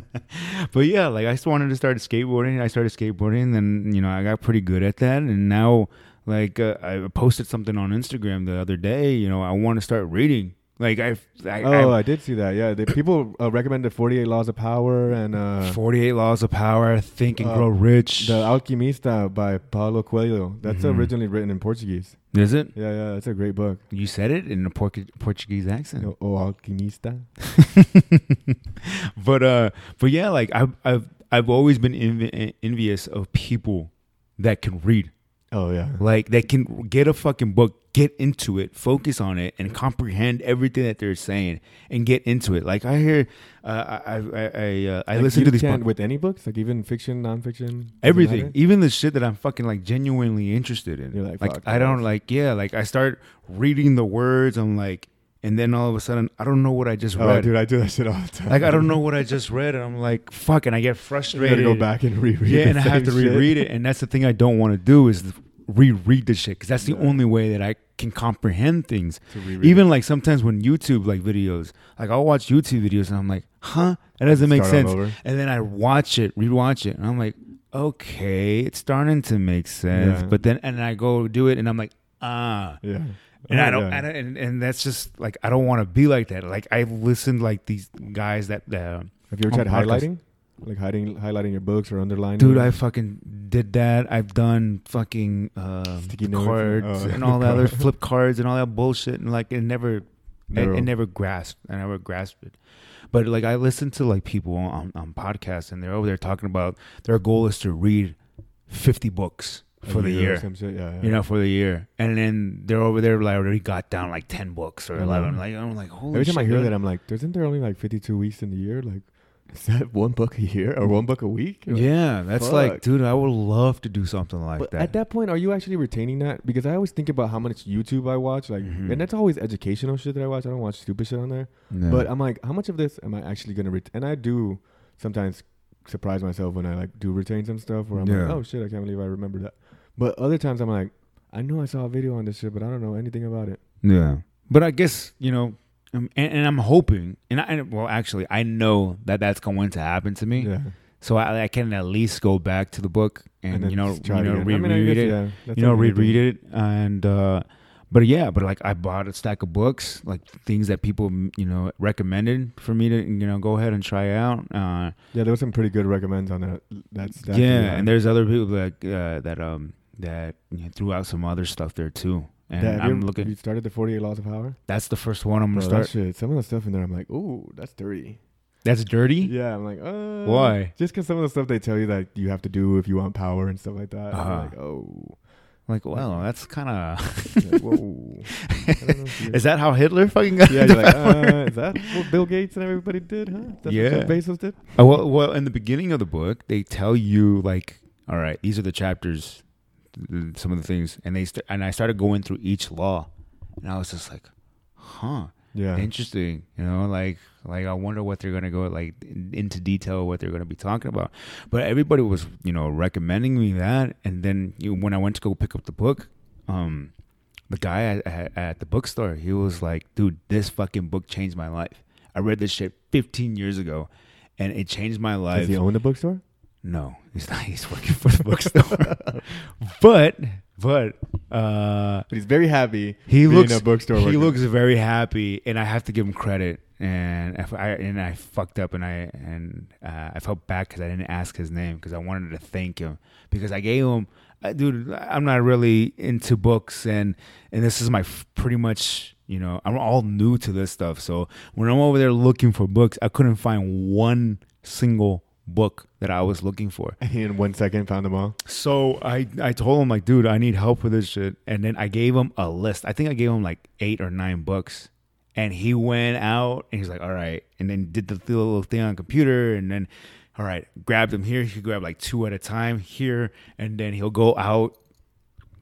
<laughs> but yeah, like I just wanted to start skateboarding. I started skateboarding, and you know I got pretty good at that. And now, like uh, I posted something on Instagram the other day. You know, I want to start reading. Like I, I, oh, I I did see that. Yeah, the people uh, recommended 48 Laws of Power and uh, 48 Laws of Power, Think and Uh, Grow Rich. The Alquimista by Paulo Coelho. That's Mhm. originally written in Portuguese. Is it? Yeah, yeah, that's a great book. You said it in a Portu- Portuguese accent. O, o Alquimista. <laughs> but uh, but yeah, like I've I've I've always been envi- envious of people that can read. Oh yeah. like they can get a fucking book get into it focus on it and comprehend everything that they're saying and get into it. Like i hear uh, i i i, I, uh, I Like, listen to these can pod- with any books, like even fiction, nonfiction, everything. Even the shit that i'm fucking like genuinely interested in. You're like, like i don't like yeah like i start reading the words. I'm like and then all of a sudden i don't know what i just Oh, read dude, I do that shit all the time. like i don't know what i just read and i'm like fuck and i get You gotta frustrated go back and reread. yeah, and I have to same shit. reread it, and that's the thing I don't want to do is reread the shit because that's the Yeah. only way that I can comprehend things. Reread Even like sometimes when YouTube like videos, like I'll watch YouTube videos and I'm like, huh, that doesn't make Start all sense. over. And then I watch it, rewatch it, and I'm like, okay, it's starting to make sense. Yeah. But then and I go do it, and I'm like, ah. Yeah. And Oh, I don't, yeah. I don't and, and that's just like I don't want to be like that. Like I've listened like these guys that, uh, Have you ever on tried highlighting? Like hiding, highlighting your books or underlining? Dude, them? I fucking did that. I've done fucking uh, Sticky cards and- oh, and all that other <laughs> flip cards and all that bullshit, and like it never, Never. It, it never grasped. I never grasped it. But like I listen to like people on, on podcasts, and they're over there talking about their goal is to read fifty books for the year. yeah, yeah. You know, for the year, and then they're over there like already got down like ten books or eleven. Like I'm like, holy Every time I hear really? that, I'm like, isn't there only like 52 weeks in the year? Like, is that <laughs> one book a year or one book a week? Like, yeah, that's like, dude, I would love to do something like but that. at that point, are you actually retaining that? Because I always think about how much YouTube I watch, like, Mhm. and that's always educational shit that I watch. I don't watch stupid shit on there. Yeah. But I'm like, how much of this am I actually gonna retain? And I do sometimes surprise myself when I like do retain some stuff where I'm like, oh shit, I can't believe I remember that. But other times I'm like, I know I saw a video on this shit, but I don't know anything about it. Yeah, but I guess you know, um, and, and I'm hoping, and I and, well, actually, I know that that's going to happen to me. Yeah, So I, I can at least go back to the book and, then you know, you know, again. I mean, reread guess, it. yeah, You know, reread it, and uh, but yeah, but like I bought a stack of books, like things that people you know recommended for me to you know go ahead and try out. Uh, Yeah, there was some pretty good recommends on that. That's that yeah, and there's other people that uh, that um that you threw out some other stuff there too. And That- you I'm ever- looking. You started the 48 Laws of Power. That's the first one I'm Bro, gonna start. shit. Some of the stuff in there, I'm like, ooh, that's dirty. That's dirty. Yeah, I'm like, uh, Why? Just because some of the stuff they tell you that you have to do if you want power and stuff like that. Uh-huh. I'm like, oh, Like, well, that's kind of. like, whoa. <laughs> I don't know if you- Is that how Hitler fucking got? yeah, you're like, uh, is that what Bill Gates and everybody did, huh? That's Yeah. what Bezos did. Uh, well, well, in the beginning of the book, they tell you like, all right, these are the chapters, some of the things, and they st- and I started going through each law, and I was just like, huh, Yeah. interesting, you know, like like I wonder what they're gonna go like in, into detail what they're gonna be talking about. But everybody was you know recommending me that, and then you, when I went to go pick up the book, um, the guy at, at, at the bookstore, he was like, "Dude, this fucking book changed my life. I read this shit 15 years ago, and it changed my life." Does he own the bookstore? No, he's not. He's working for the bookstore. <laughs> but but uh, But he's very happy. he looks a bookstore. he worker. looks very happy, and I have to give him credit. And I and I fucked up, and I and uh, I felt bad because I didn't ask his name because I wanted to thank him because I gave him, uh, dude. I'm not really into books, and and this is my pretty much. You know, I'm all new to this stuff. So when I'm over there looking for books, I couldn't find one single book that I was looking for. <laughs> And he in one second found them all. So I I told him like, dude, I need help with this shit, and then I gave him a list. I think I gave him like eight or nine books, and he went out and he's like, all right, and then did the little thing on computer, and then all right, grabbed them here. He grabbed like two at a time here, and then he'll go out,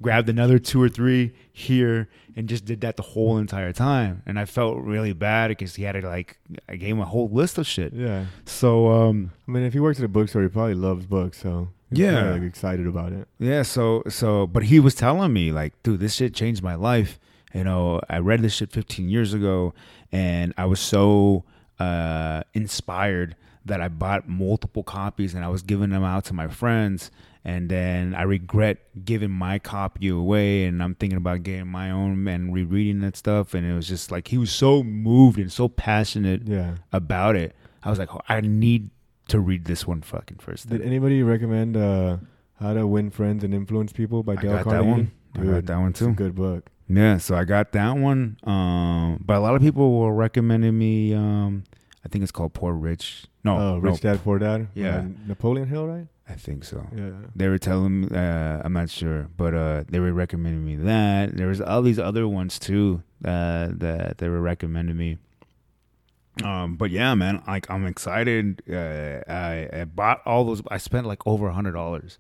grabbed another two or three here, and just did that the whole entire time. And I felt really bad because he had to like, I gave him a whole list of shit. Yeah. So um, I mean, if he works at a bookstore, he probably loves books. So Yeah. kinda, like excited about it. Yeah, so so but he was telling me like, dude, this shit changed my life. You know, I read this shit 15 years ago and I was so uh inspired that I bought multiple copies and I was giving them out to my friends and then I regret giving my copy away and I'm thinking about getting my own and rereading that stuff and it was just like he was so moved and so passionate Yeah. about it. I was like, "Oh, I need to read this one fucking first. Did anybody recommend uh, How to Win Friends and Influence People by I Dale got that Carnegie? one. I got that one It's a too. good book. Yeah, so I got that one. Um, but a lot of people were recommending me. Um, I think it's called Poor Rich. No, oh, Rich no, Dad Poor Dad. Yeah. Uh, Napoleon Hill, right? I think so. Yeah. They were telling me. Uh, I'm not sure, but uh, they were recommending me that. There was all these other ones too uh, that they were recommending me. Um, but yeah, man, like I'm excited. Uh, I, I bought all those. I spent like over a hundred dollars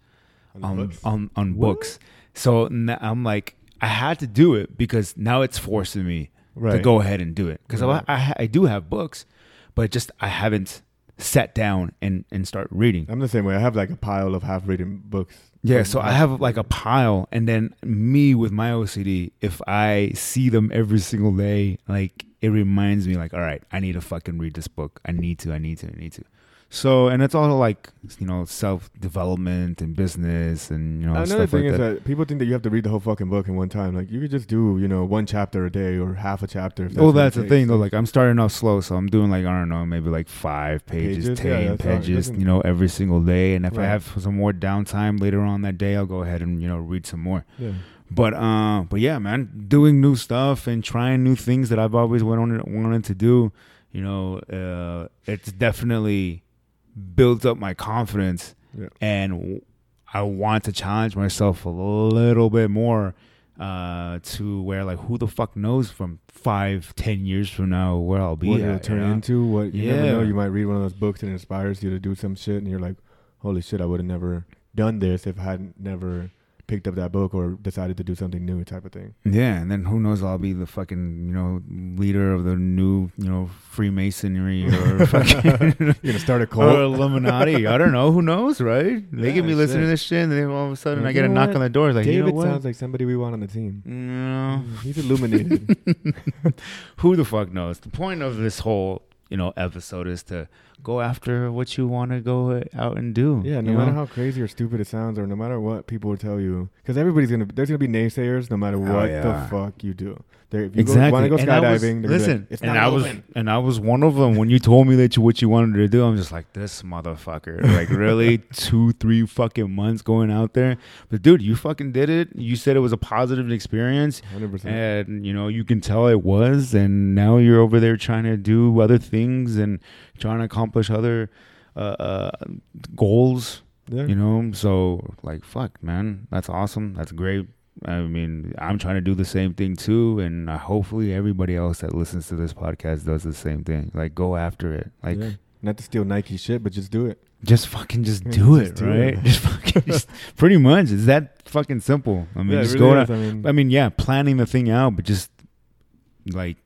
on on on What? books. So I'm like, I had to do it because now it's forcing me right. to go ahead and do it because Right. I, I I do have books, but just I haven't sat down and and start reading. I'm the same way. I have like a pile of half-written books. Yeah, so I have like a pile, and then me with my OCD, if I see them every single day, like it reminds me, like, all right, I need to fucking read this book. I need to, I need to, I need to. So, and it's all like you know self development and business and you know Another thing like is that. that. people think that you have to read the whole fucking book in one time. Like you could just do, you know, one chapter a day or half a chapter. If that's well, that's the takes. thing though. Like I'm starting off slow, so I'm doing like I don't know, maybe like five pages, Pages? Ten. It pages, you know, every single day. And if I have some more downtime later on that day, I'll go ahead and you know read some more. Yeah. But uh, but yeah, man, doing new stuff and trying new things that I've always wanted wanted to do. You know, uh, it's definitely built up my confidence, Yeah. and w- I want to challenge myself a little bit more uh, to where like who the fuck knows from five, ten years from now where I'll be what it'll at, you turn know? into. What you never know. You might read one of those books and it inspires you to do some shit, and you're like, "Holy shit! I would have never done this if I hadn't never picked up that book or decided to do something new." Type of thing. Yeah, and then who knows? I'll be the fucking you know leader of the new you know Freemasonry or <laughs> fucking You're gonna start a cult or. Illuminati. I don't know. Who knows, right? They Yeah, get me listening to this shit, and then all of a sudden Like, I get a know knock what? on the door. Like, David you know what? sounds like somebody we want on the team. no. He's illuminated. <laughs> Who the fuck knows? The point of this whole you know episode is to go after what you want to go out and do. Yeah, no matter know? how crazy or stupid it sounds, or no matter what people will tell you, because everybody's gonna there's gonna be naysayers no matter Oh, what yeah. the fuck you do. There, if you exactly. want to go was- skydiving, be listen, like, it's and I was open. and I was one of them. When you told me that you what you wanted to do, I'm just like this motherfucker. Like really, <laughs> two, three fucking months going out there. But dude, you fucking did it. You said it was a positive experience, 100%. and you know you can tell it was. And now you're over there trying to do other things and trying to accomplish other uh, uh, goals yeah. you know so like fuck man that's awesome that's great i mean i'm trying to do the same thing too and uh, hopefully everybody else that listens to this podcast does the same thing like go after it like Yeah. Not to steal Nike shit, but just do it. just fucking just Yeah, <laughs> do just it do right it. just fucking <laughs> just pretty much it's that fucking simple i mean yeah, just really go is. I mean, i mean yeah planning the thing out but just like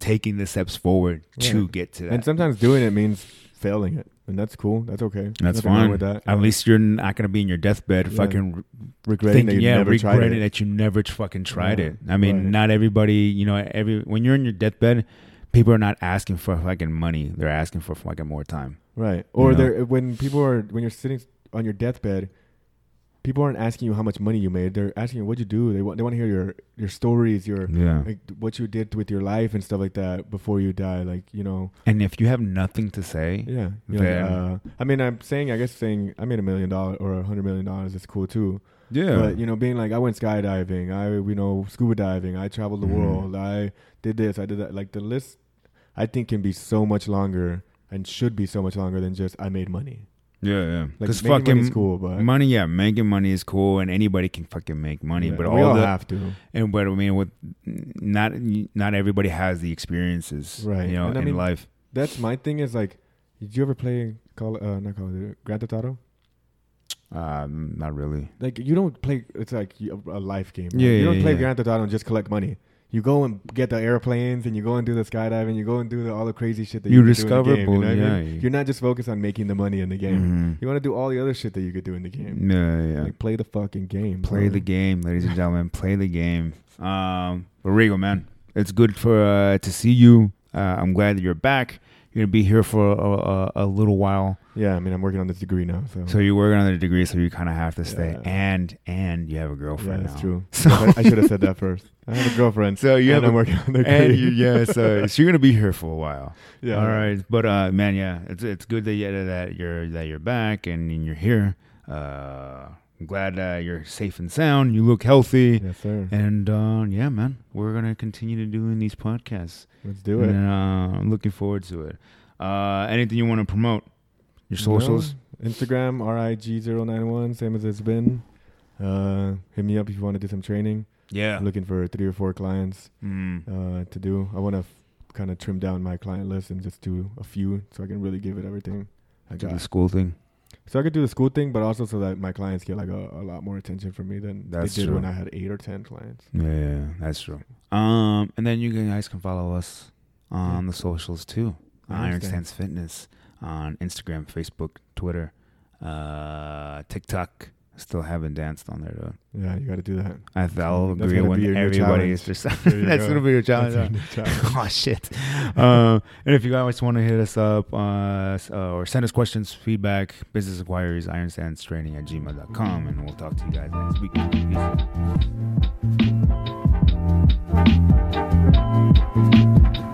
taking the steps forward to get to that and sometimes doing it means failing it. And that's cool. That's okay. That's Nothing fine. with that. At least you're not gonna be in your deathbed, Yeah. fucking regretting that thinking, you yeah, never tried regretting that you never fucking tried Yeah, it. I mean, right. not everybody, you know, every when you're in your deathbed, people are not asking for fucking money. They're asking for fucking more time. Right. Or know? they're when people are when you're sitting on your deathbed, people aren't asking you how much money you made. They're asking you what you do. They want they want to hear your your stories, your Yeah. like what you did with your life and stuff like that before you die. Like you know, And if you have nothing to say, yeah. Like, uh, I mean, I'm saying, I guess saying I made a million dollars or a hundred million dollars is cool too. yeah, But you know, being like I went skydiving, I you know scuba diving, I traveled the Mhm. world, I did this, I did that. Like the list, I think can be so much longer and should be so much longer than just I made money. Yeah, yeah. Because making fucking money's cool, but money, yeah, making money is cool, and anybody can fucking make money. yeah, but all all the have to. and but I mean, with not not everybody has the experiences, Right. You know, And I in mean, life. That's my thing. Is like, did you ever play Call? Uh, not Call Grand Theft Auto? Um, not really. Like you don't play. It's like a life game. right? Yeah, You yeah, don't play yeah. Grand Theft Auto and just collect money. You go and get the airplanes, and you go and do the skydiving. You go and do the, all the crazy shit that You you, discover, do in the game. You know what I yeah, mean? you- You're not just focused on making the money in the game. Mhm. You want to do all the other shit that you could do in the game. Yeah, yeah. Like play the fucking game. Play bro. the game, ladies and gentlemen. Play the game. Um, Rodrigo, man, it's good for uh, to see you. Uh, I'm glad that you're back. You're gonna be here for a, a, a little while. Yeah, I mean, I'm working on this degree now, so. So you're working on the degree, so you kind of have to stay. Yeah. And and you have a yeah, girlfriend that's now. true. <laughs> So- I should have said that first. I have a girlfriend. So you and have a, working on the and degree. you, yeah, so, so you're gonna be here for a while. yeah. All right, but uh, man, yeah, it's it's good that you, that you're that you're back and you're here. Uh, I'm glad uh, you're safe and sound. You look healthy, Yes, sir. and uh, yeah, man, we're gonna continue to doing these podcasts. Let's do it. And, uh, I'm looking forward to it. Uh, anything you want to promote? Your socials? No. Instagram, RIG091, same as it's been. Uh, hit me up if you want to do some training. Yeah. I'm looking for three or four clients Mm. uh, to do. I want to f- kind of trim down my client list and just do a few so I can really give it everything I Do the school thing. So I could do the school thing, but also so that my clients get like a, a lot more attention from me than That's they did true. when I had eight or ten clients. Yeah, that's true. Um, and then you guys can follow us on the socials too. Iron understand. Fitness on Instagram, Facebook, Twitter, uh, TikTok. Still haven't danced on there though. Yeah, you got to do that. I th- I'll That's agree when everybody is just <laughs> that's go. gonna be your challenge. Your <laughs> challenge. oh shit! uh, and if you guys want to hit us up uh, uh, or send us questions, feedback, business inquiries, ironstandstraining at gmail.com, and we'll talk to you guys next week. Peace.